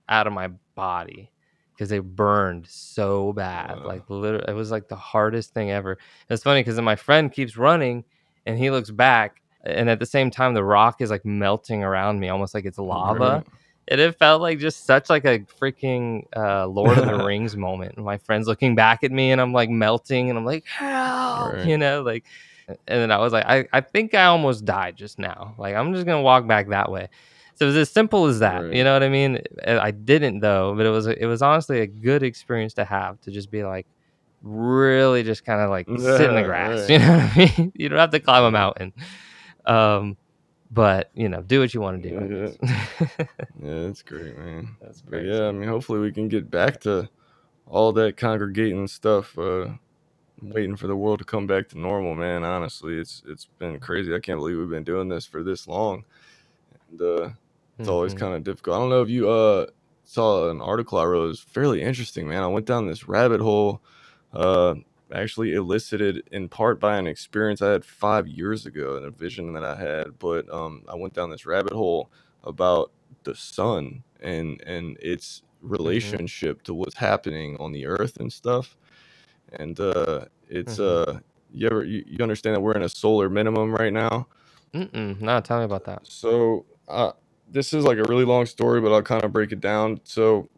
out of my body because they burned so bad. Like literally, it was like the hardest thing ever. It's funny because then my friend keeps running and he looks back, and at the same time, the rock is like melting around me, almost like it's lava. right. And it felt like just such like a freaking uh, Lord of the (laughs) Rings moment. And my friend's looking back at me, and I'm like melting, and I'm like, help, Right. you know, like. And then I was like, I, I think I almost died just now. Like I'm just gonna walk back that way. So it was as simple as that. You know what I mean? Uh, I didn't though, but it was it was honestly a good experience to have to just be like really just kind of like (laughs) sit in the Yeah, grass. (laughs) You know what I mean? (laughs) You don't have to climb a mountain. Um, but you know, do what you want to do. Yeah, yeah, that's great, man. That's But yeah, I mean, hopefully we can get back to all that congregating stuff. Uh, waiting for the world to come back to normal, man. Honestly, it's it's been crazy. I can't believe we've been doing this for this long. And uh, it's always hmm kind of difficult. I don't know if you uh saw an article I wrote. It was fairly interesting, man. I went down this rabbit hole, uh, actually elicited in part by an experience I had five years ago and a vision that I had. But um, I went down this rabbit hole about the sun and and its hmm relationship to what's happening on the earth and stuff. And uh, it's hmm uh, you ever you, you understand that we're in a solar minimum right now? Mm-mm. No, tell me about that. So uh, this is like a really long story, but I'll kind of break it down. So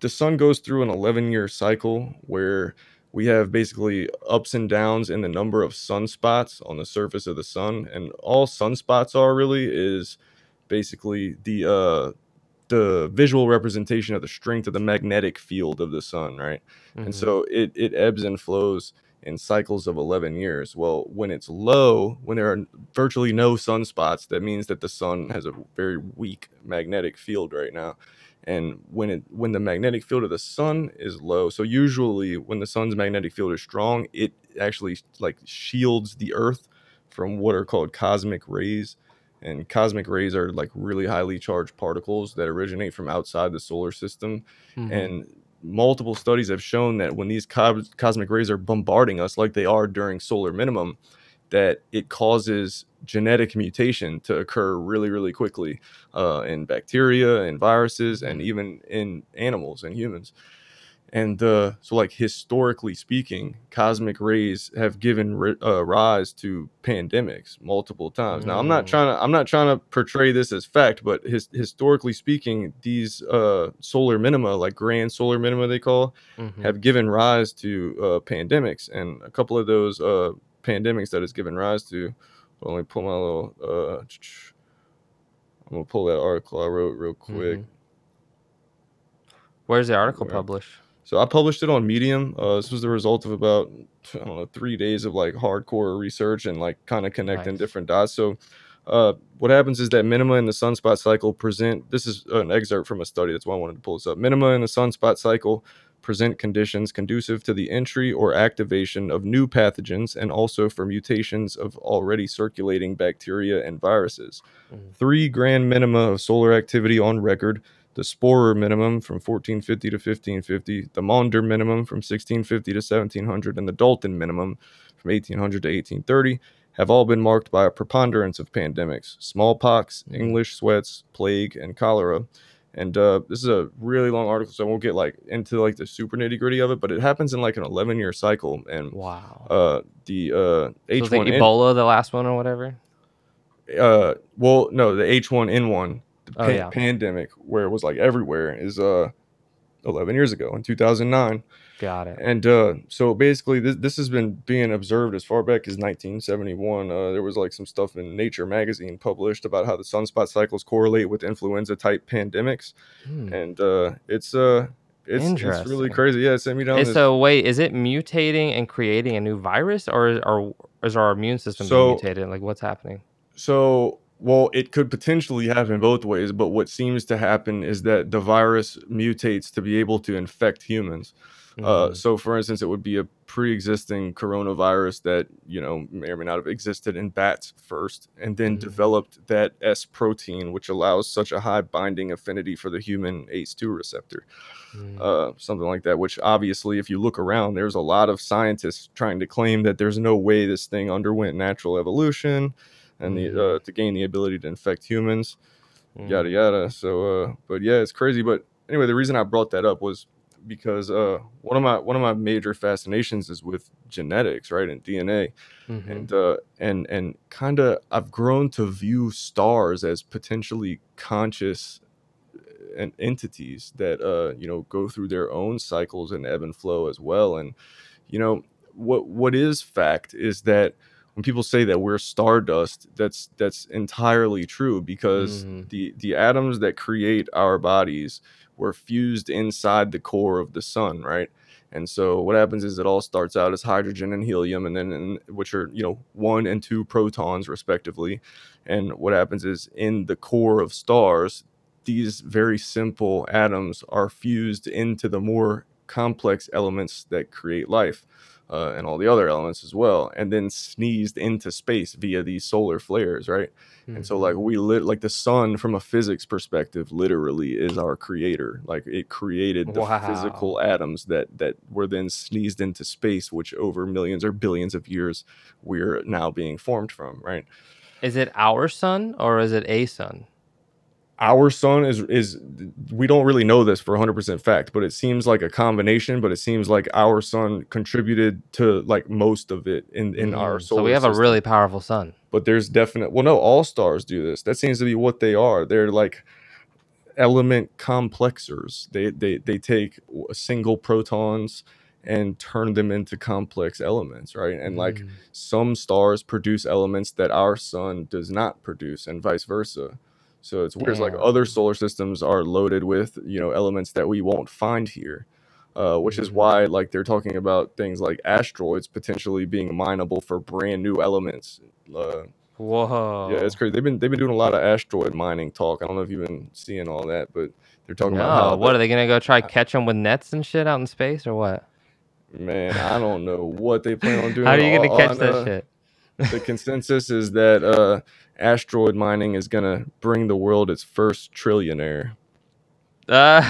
the sun goes through an 11 year cycle where we have basically ups and downs in the number of sunspots on the surface of the sun and all sunspots are really is basically the uh the visual representation of the strength of the magnetic field of the sun right? And hmm so it it ebbs and flows in cycles of 11 years well when it's low when there are virtually no sunspots that means that the sun has a very weak magnetic field right now. And when it when the magnetic field of the sun is low so usually when the sun's magnetic field is strong it actually like shields the earth from what are called cosmic rays. And cosmic rays are like really highly charged particles that originate from outside the solar system. Hmm and multiple studies have shown that when these cos- cosmic rays are bombarding us like they are during solar minimum that it causes genetic mutation to occur really really quickly uh, in bacteria and viruses and even in animals and humans and uh, so like historically speaking cosmic rays have given uh, rise to pandemics multiple times. Now i'm not Mm. trying to i'm not trying to portray this as fact but his, historically speaking these uh, solar minima like grand solar minima they call hmm have given rise to uh, pandemics. And a couple of those uh, pandemics that it's given rise to well, let me pull my little uh, i'm gonna pull that article i wrote real quick. Hmm Where's the article where? published? So I published it on Medium. Uh, this was the result of about I don't know three days of like hardcore research and like kind of connecting Nice. different dots. So Uh, what happens is that minima in the sunspot cycle present. This is an excerpt from a study. That's why I wanted to pull this up. Minima in the sunspot cycle present conditions conducive to the entry or activation of new pathogens and also for mutations of already circulating bacteria and viruses. Mhm. Three grand minima of solar activity on record the Sporer minimum from 1450 to 1550, the Maunder minimum from 1650 to 1700, and the Dalton minimum from 1800 to 1830 have all been marked by a preponderance of pandemics smallpox. English sweats, plague, and cholera. And uh, this is a really long article, so I won't get like into like the super nitty gritty of it, but it happens in like an 11 year cycle. And Wow. uh, the uh, so is it H1N Ebola, the last one or whatever? uh well no the h1n1 the Oh, pan- yeah. pandemic where it was like everywhere is uh 11 years ago in 2009 Got it. and uh so basically this, this has been being observed as far back as 1971 uh there was like some stuff in nature magazine published about how the sunspot cycles correlate with influenza type pandemics Hmm. and uh it's uh it's, it's really crazy yeah it sent me down this So wait, is it mutating and creating a new virus, or or is our immune system So- being mutated? Like what's happening? So, well, it could potentially happen both ways, but what seems to happen is that the virus mutates to be able to infect humans. Uh, Mhm. so, for instance, it would be a pre-existing coronavirus that you know may or may not have existed in bats first, and then Mhm. developed that S protein, which allows such a high binding affinity for the human ACE2 receptor Mm. uh, something like that. Which obviously, if you look around, there's a lot of scientists trying to claim that there's no way this thing underwent natural evolution and the Mhm. uh, to gain the ability to infect humans, yada Mm. yada. So, uh, but yeah, it's crazy. But anyway, the reason I brought that up was because uh, one of my one of my major fascinations is with genetics, right, and DNA Mhm. and uh and and kind of i've grown to view stars as potentially conscious uh, and entities that uh you know go through their own cycles and ebb and flow as well and you know what what is fact is that when people say that we're stardust that's that's entirely true because Mhm. the the atoms that create our bodies were fused inside the core of the sun right and so what happens is it all starts out as hydrogen and helium, and then in, which are you know one and two protons respectively. And what happens is in the core of stars, these very simple atoms are fused into the more complex elements that create life, uh, and all the other elements as well, and then sneezed into space via these solar flares, right? And so, like Mhm. we lit, like the sun, from a physics perspective, literally is our creator. Like it created the physical atoms that that were then sneezed into space, which over millions or billions of years we're now being formed from. Right. is it our sun or is it a sun? Our sun is is we don't really know this for 100% fact, but it seems like a combination. But it seems like our sun contributed to like most of it in in our Mhm. solar. So we have a really powerful sun. but there's definite well no all stars do this that seems to be what they are they're like element complexers they they they take single protons and turn them into complex elements right and like Mm. some stars produce elements that our sun does not produce and vice versa so it's weird like other solar systems are loaded with you know elements that we won't find here uh, which is Mhm. why like they're talking about things like asteroids potentially being mineable for brand new elements uh, Whoa. yeah, it's crazy. They've been they've been doing a lot of asteroid mining talk. I don't know if you've been seeing all that, but they're talking No, about how what the- are they gonna go try catch them with nets and shit out in space or what? man, I don't know what they plan on (laughs) doing. How are you gonna All- all I catch that know- shit? The consensus is that uh, asteroid mining is gonna bring the world its first trillionaire. (laughs) Uh,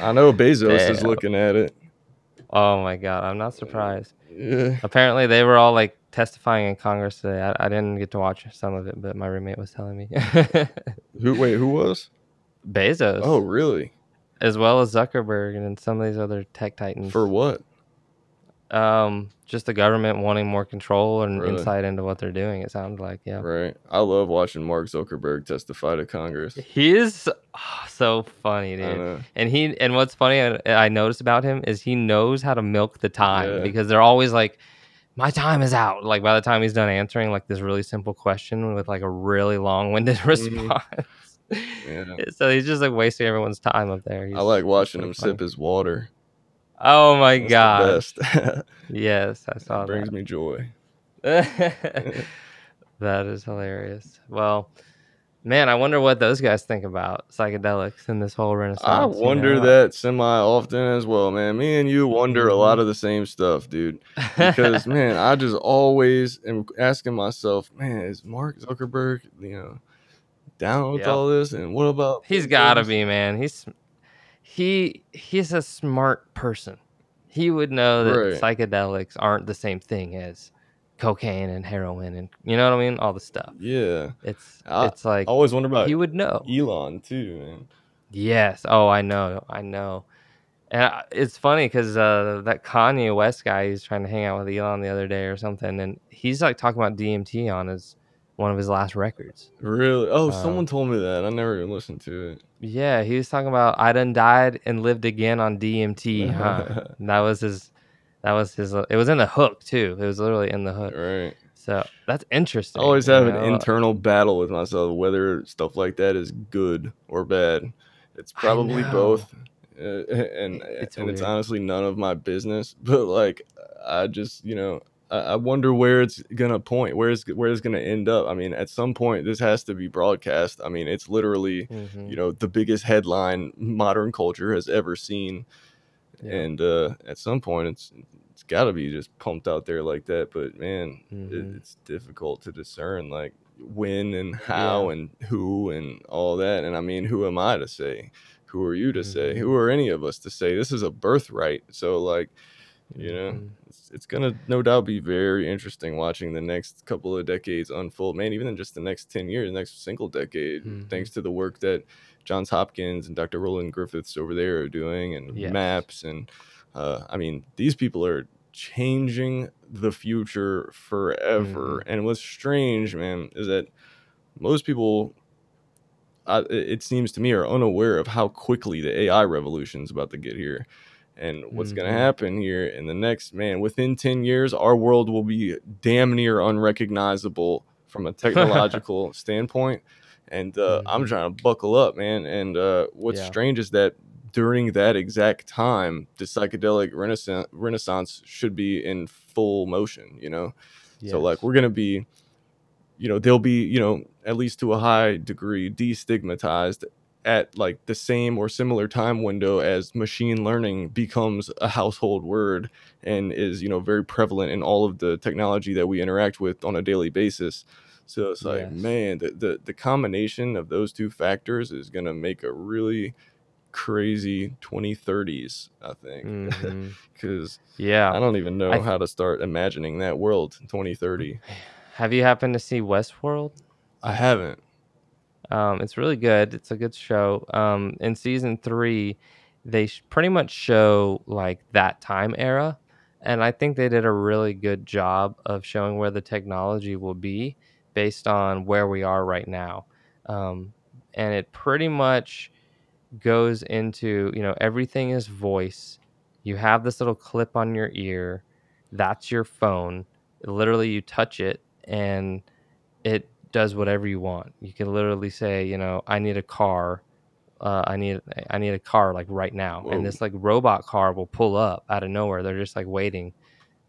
I know Bezos is looking at it. oh my god, I'm not surprised. Yeah. Apparently, they were all like testifying in Congress today. I, I didn't get to watch some of it, but my roommate was telling me. (laughs) Who? Wait, who was? Bezos, Oh, really? as well as Zuckerberg and some of these other tech titans. For what? Um, just the government wanting more control and Really? insight into what they're doing. It sounds like, yeah. Right. I love watching Mark Zuckerberg testify to Congress. He is ah, so funny, dude. And he and what's funny I, I noticed about him is he knows how to milk the time Yeah. because they're always like, "My time is out." Like by the time he's done answering like this really simple question with like a really long-winded response, Yeah. (laughs) so he's just like wasting everyone's time up there. I like watching him funny. sip his water. Oh my That's god! (laughs) Yes, I saw it brings that. me joy. (laughs) That is hilarious. Well, man, I wonder what those guys think about psychedelics and this whole I renaissance. you wonder know? that semi often as well, man. Me and you wonder a lot Mhm. of the same stuff, dude. (laughs) Because man, I just always am asking myself, man, is Mark Zuckerberg, you know, down with Yep. all this? And what about he's got to be, man. He's he he's a smart person. He would know that Right. psychedelics aren't the same thing as cocaine and heroin and you know what I mean? All the stuff. Yeah. It's I, it's like I always wonder about he would know. Elon too, man. Yes. Oh, I know. I know. And I- it's funny because uh, that Kanye West guy, he's trying to hang out with Elon the other day or something, and he's like talking about DMT on his one of his last records. Really? Oh, Um, someone told me that. I never even listened to it. Yeah, he was talking about I done died and lived again on DMT, (laughs) huh? That was his. That was his. It was in the hook too. It was literally in the hook. right. So that's interesting. I always have an internal battle with myself whether stuff like that is good or bad. It's probably both, uh, (laughs) and It's and it's honestly none of my business. (laughs) But like, I just you know, I, wonder where it's gonna point, where it's where it's gonna end up. I mean, at some point, this has to be broadcast. I mean, it's literally Mhm. you know the biggest headline modern culture has ever seen, Yeah. and uh, at some point, it's it's got to be just pumped out there like that. But man, it, Mhm. it's difficult to discern like when and how and who and all that. And I mean, who am I to say? Who are you to say? Mhm. Who are any of us to say? This is a birthright. So like, you know, Mhm. it's, it's gonna no doubt be very interesting watching the next couple of decades unfold. Man, even in just the next ten years, the next single decade, Mhm. thanks to the work that Johns Hopkins and Dr. Roland Griffiths over there are doing, and Yes. MAPS and uh, I mean, these people are changing the future forever. Mhm. And what's strange, man, is that most people, I, it it seems to me, are unaware of how quickly the AI revolution is about to get here. And what's going Mhm. to happen here in the next, man, within 10 years, our world will be damn near unrecognizable from a (laughs) technological standpoint. And uh, I'm Mhm. trying to buckle up, man. And uh, what's Yeah. strange is that during that exact time, the psychedelic renaissance, renaissance should be in full motion, you know? So, like, we're going to be, you know, they'll be, you know, at least to a high degree destigmatized at like the same or similar time window as machine learning becomes a household word and is, you know, very prevalent in all of the technology that we interact with on a daily basis. So it's like, Yes. man, the, the, the combination of those two factors is going to make a really crazy 2030s, I think. Mm-hmm. (laughs) Because Yeah. I don't even know th- how to start imagining that world 2030. (sighs) Have you happened to see Westworld? I haven't. Um, it's really good. It's a good show. Um, in season three, they sh- pretty much show like that time era, and I think they did a really good job of showing where the technology will be based on where we are right now. Um, and it pretty much goes into you know everything is voice. You have this little clip on your ear. That's your phone. Literally, you touch it and it does whatever you want. You can literally say, you know, I need a car. Uh, I need I need a car like right now, and this like robot car will pull up out of nowhere. They're just like waiting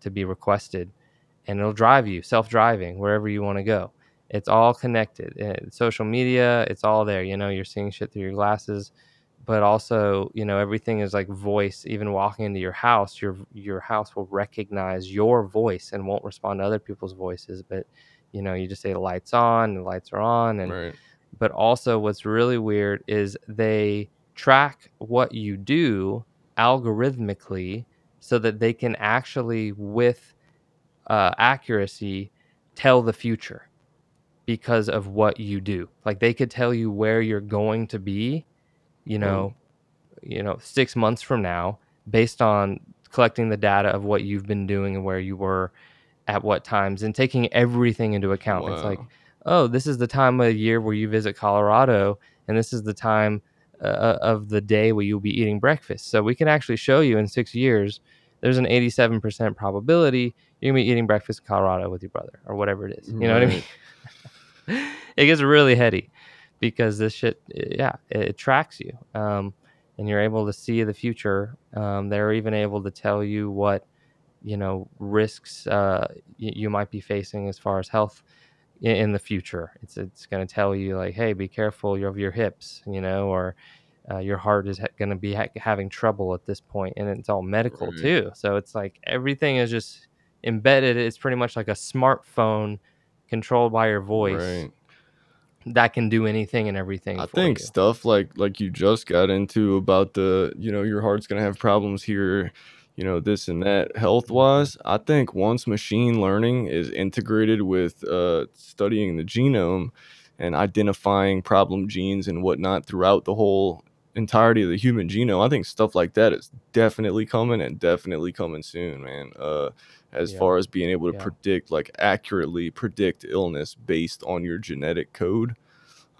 to be requested, and it'll drive you self driving wherever you want to go. It's all connected. Uh, social media, it's all there. You know, you're seeing shit through your glasses, but also you know everything is like voice. Even walking into your house, your your house will recognize your voice and won't respond to other people's voices, but you know you just say the lights on the lights are on and Right. but also what's really weird is they track what you do algorithmically so that they can actually with uh, accuracy tell the future because of what you do like they could tell you where you're going to be you Whoa. know you know 6 months from now based on collecting the data of what you've been doing and where you were at what times and taking everything into account. It's like, oh, this is the time of year where you visit Colorado, and this is the time uh, of the day where you'll be eating breakfast. So we can actually show you in six years. There's an 87% probability you're gonna be eating breakfast in Colorado with your brother or whatever it is. You know what I mean? (laughs) It gets really heady because this shit, yeah, it, it tracks you, um, and you're able to see the future. Um, they're even able to tell you what you know risks uh, y- you might be facing as far as health i- in the future. It's it's going to tell you like, hey, be careful of your hips, you know, or uh, your heart is ha- going to be ha- having trouble at this point, and it's all medical Right. too. So it's like everything is just embedded. It's pretty much like a smartphone controlled by your voice Right. that can do anything and everything I for think you. stuff like like you just got into about the, you know, your heart's gonna have problems here, you know, this and that health wise. I think once machine learning is integrated with uh, studying the genome and identifying problem genes and whatnot throughout the whole entirety of the human genome, I think stuff like that is definitely coming and definitely coming soon, man. Uh, as Yeah. far as being able to Yeah. predict, like accurately predict illness based on your genetic code.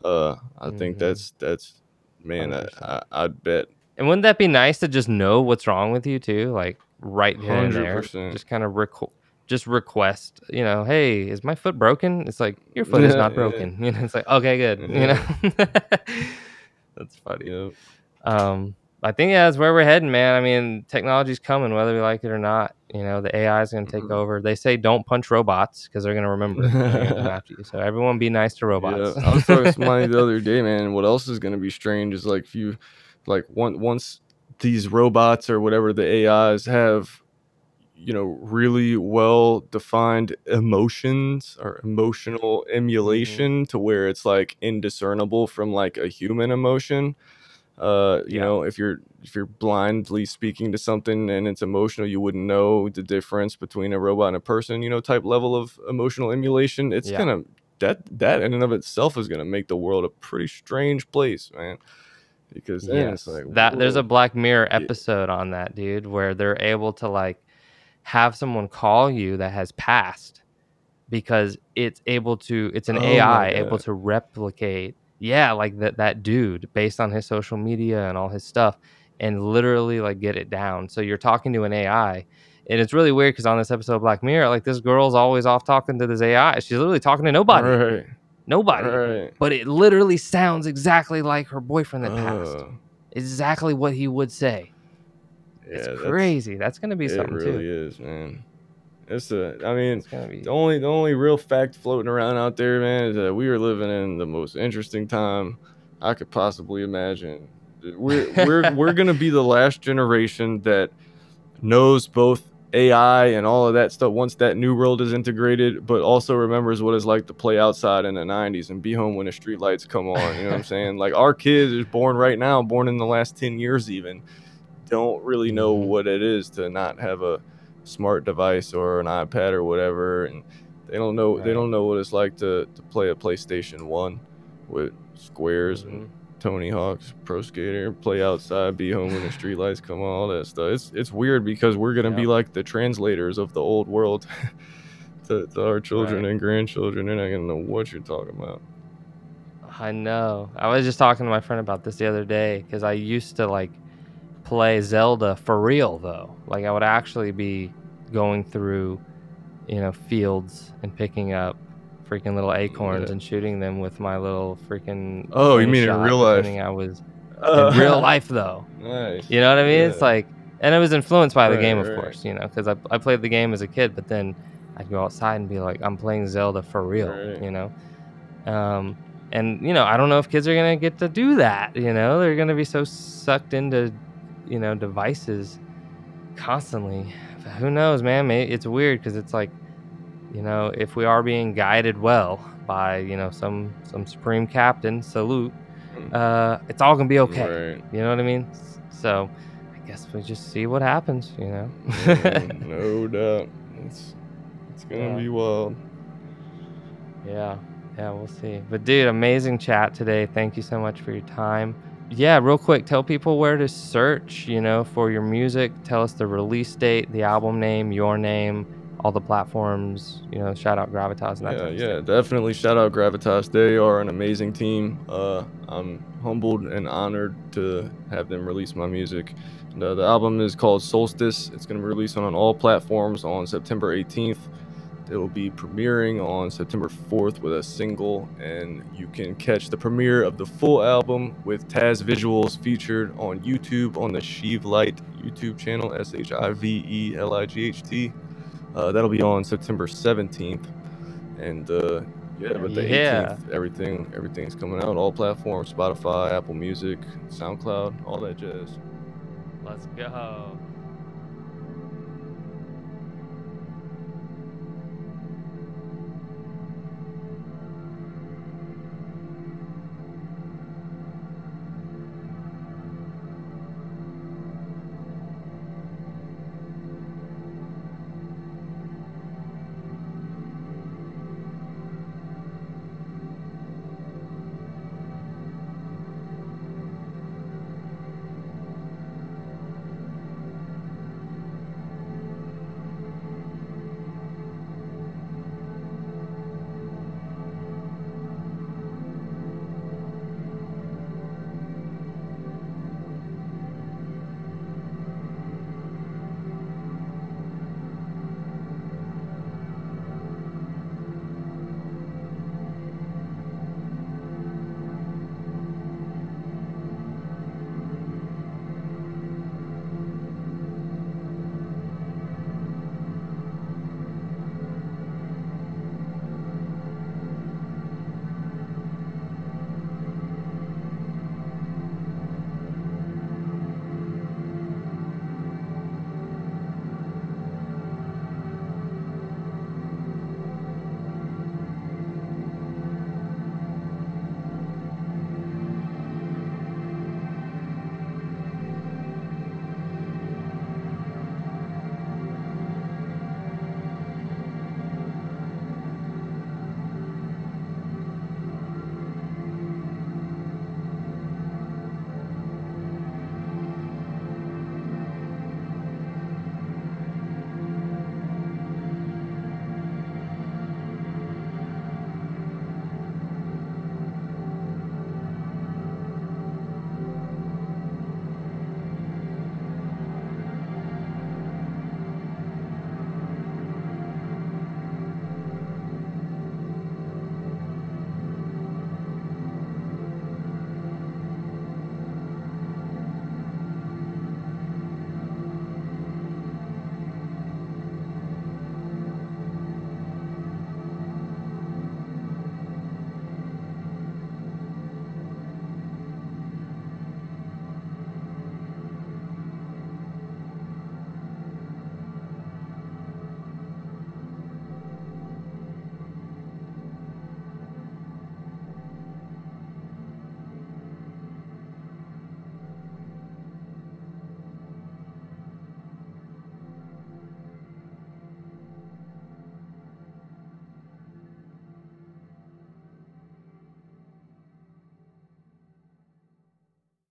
Uh, I think Mhm. that's that's man, I, I I'd bet And wouldn't that be nice to just know what's wrong with you too, like right then and there? Just kind of just request, you know, hey, is my foot broken? It's like your foot is not (laughs) broken. (laughs) You know, it's like okay, good. You know, (laughs) that's funny. yeah. Um, I think yeah, that's where we're heading, man. I mean, technology's coming, whether we like it or not. You know, the AI is going to take Mhm. over. They say don't punch robots because they're going to remember. and They're going to come after you. So everyone, be nice to robots. Yeah, I was talking to somebody the other day, man. What else is gonna be strange is like if you, like one once these robots or whatever the AIs have, you know, really well defined emotions or emotional emulation to where it's like indiscernible from like a human emotion. Uh, you Yeah. know, if you're if you're blindly speaking to something and it's emotional, you wouldn't know the difference between a robot and a person. You know, type level of emotional emulation. It's Yeah. gonna that that in and of itself is gonna make the world a pretty strange place, man. Because then Yes, it's like that there's a. Black Mirror Yeah. episode on that, dude, where they're able to like have someone call you that has passed because it's able to it's an Oh AI able to replicate yeah, like that that dude based on his social media and all his stuff and literally like get it down. So you're talking to an AI and it's really weird because on this episode of Black Mirror, like this girl's always off talking to this AI. She's literally talking to nobody. Right. Nobody. Right. But it literally sounds exactly like her boyfriend that passed. Uh, Exactly what he would say. yeah, It's crazy. That's gonna be something. it really too. is, man. It's a I mean, be the only the only real fact floating around out there, man, is that we are living in the most interesting time I could possibly imagine. We're we're (laughs) we're gonna be the last generation that knows both AI and all of that stuff once that new world is integrated, but also remembers what it's like to play outside in the 90s and be home when the street lights come on. You know what I'm saying? Like our kids is born right now, born in the last 10 years even, don't really know Mhm. what it is to not have a smart device or an iPad or whatever. And they don't know they don't know what it's like to, to play a PlayStation 1 with squares and Mhm. Tony Hawk's Pro Skater, play outside, be home when the street lights come on, all that stuff. It's it's weird because we're gonna be like the translators of the old world (laughs) to, to our children Right. and grandchildren. They're not gonna know what you're talking about. I know. I was just talking to my friend about this the other day because I used to like play Zelda for real though. Like I would actually be going through, you know, fields and picking up freaking little acorns Yeah. and shooting them with my little freaking Oh, you mean in real life? I was in real (laughs) life though. Nice. You know what I mean? It's like, and I was influenced by the game, of right. course, you know, because I, I played the game as a kid, but then I'd go outside and be like, I'm playing Zelda for real, Right. you know? Um, and, you know, I don't know if kids are going to get to do that, you know? They're going to be so sucked into, you know, devices constantly. But who knows, man? It's weird because it's like, you know, if we are being guided well by, you know, some some supreme captain, salute, uh, it's all gonna be okay. Right. You know what I mean? So I guess we just see what happens, you know. Yeah, (laughs) no doubt. It's it's gonna Yeah. be wild. yeah, yeah, we'll see. But dude, amazing chat today. Thank you so much for your time. Yeah, real quick, tell people where to search, you know, for your music. Tell us the release date, the album name, your name, all the platforms. You know, shout out Gravitas and that Yeah, yeah, stuff. definitely shout out Gravitas. They are an amazing team. Uh, I'm humbled and honored to have them release my music. And, uh, the album is called Solstice. It's going to be released on all platforms on September 18th. It will be premiering on September 4th with a single, and you can catch the premiere of the full album with Taz visuals featured on YouTube on the Shivelight YouTube channel, S H I V E L I G H T. Uh, that'll be on September 17th. And uh, Yeah, but the Yeah. 18th, everything everything's coming out, all platforms, Spotify, Apple Music, SoundCloud, all that jazz. Let's go.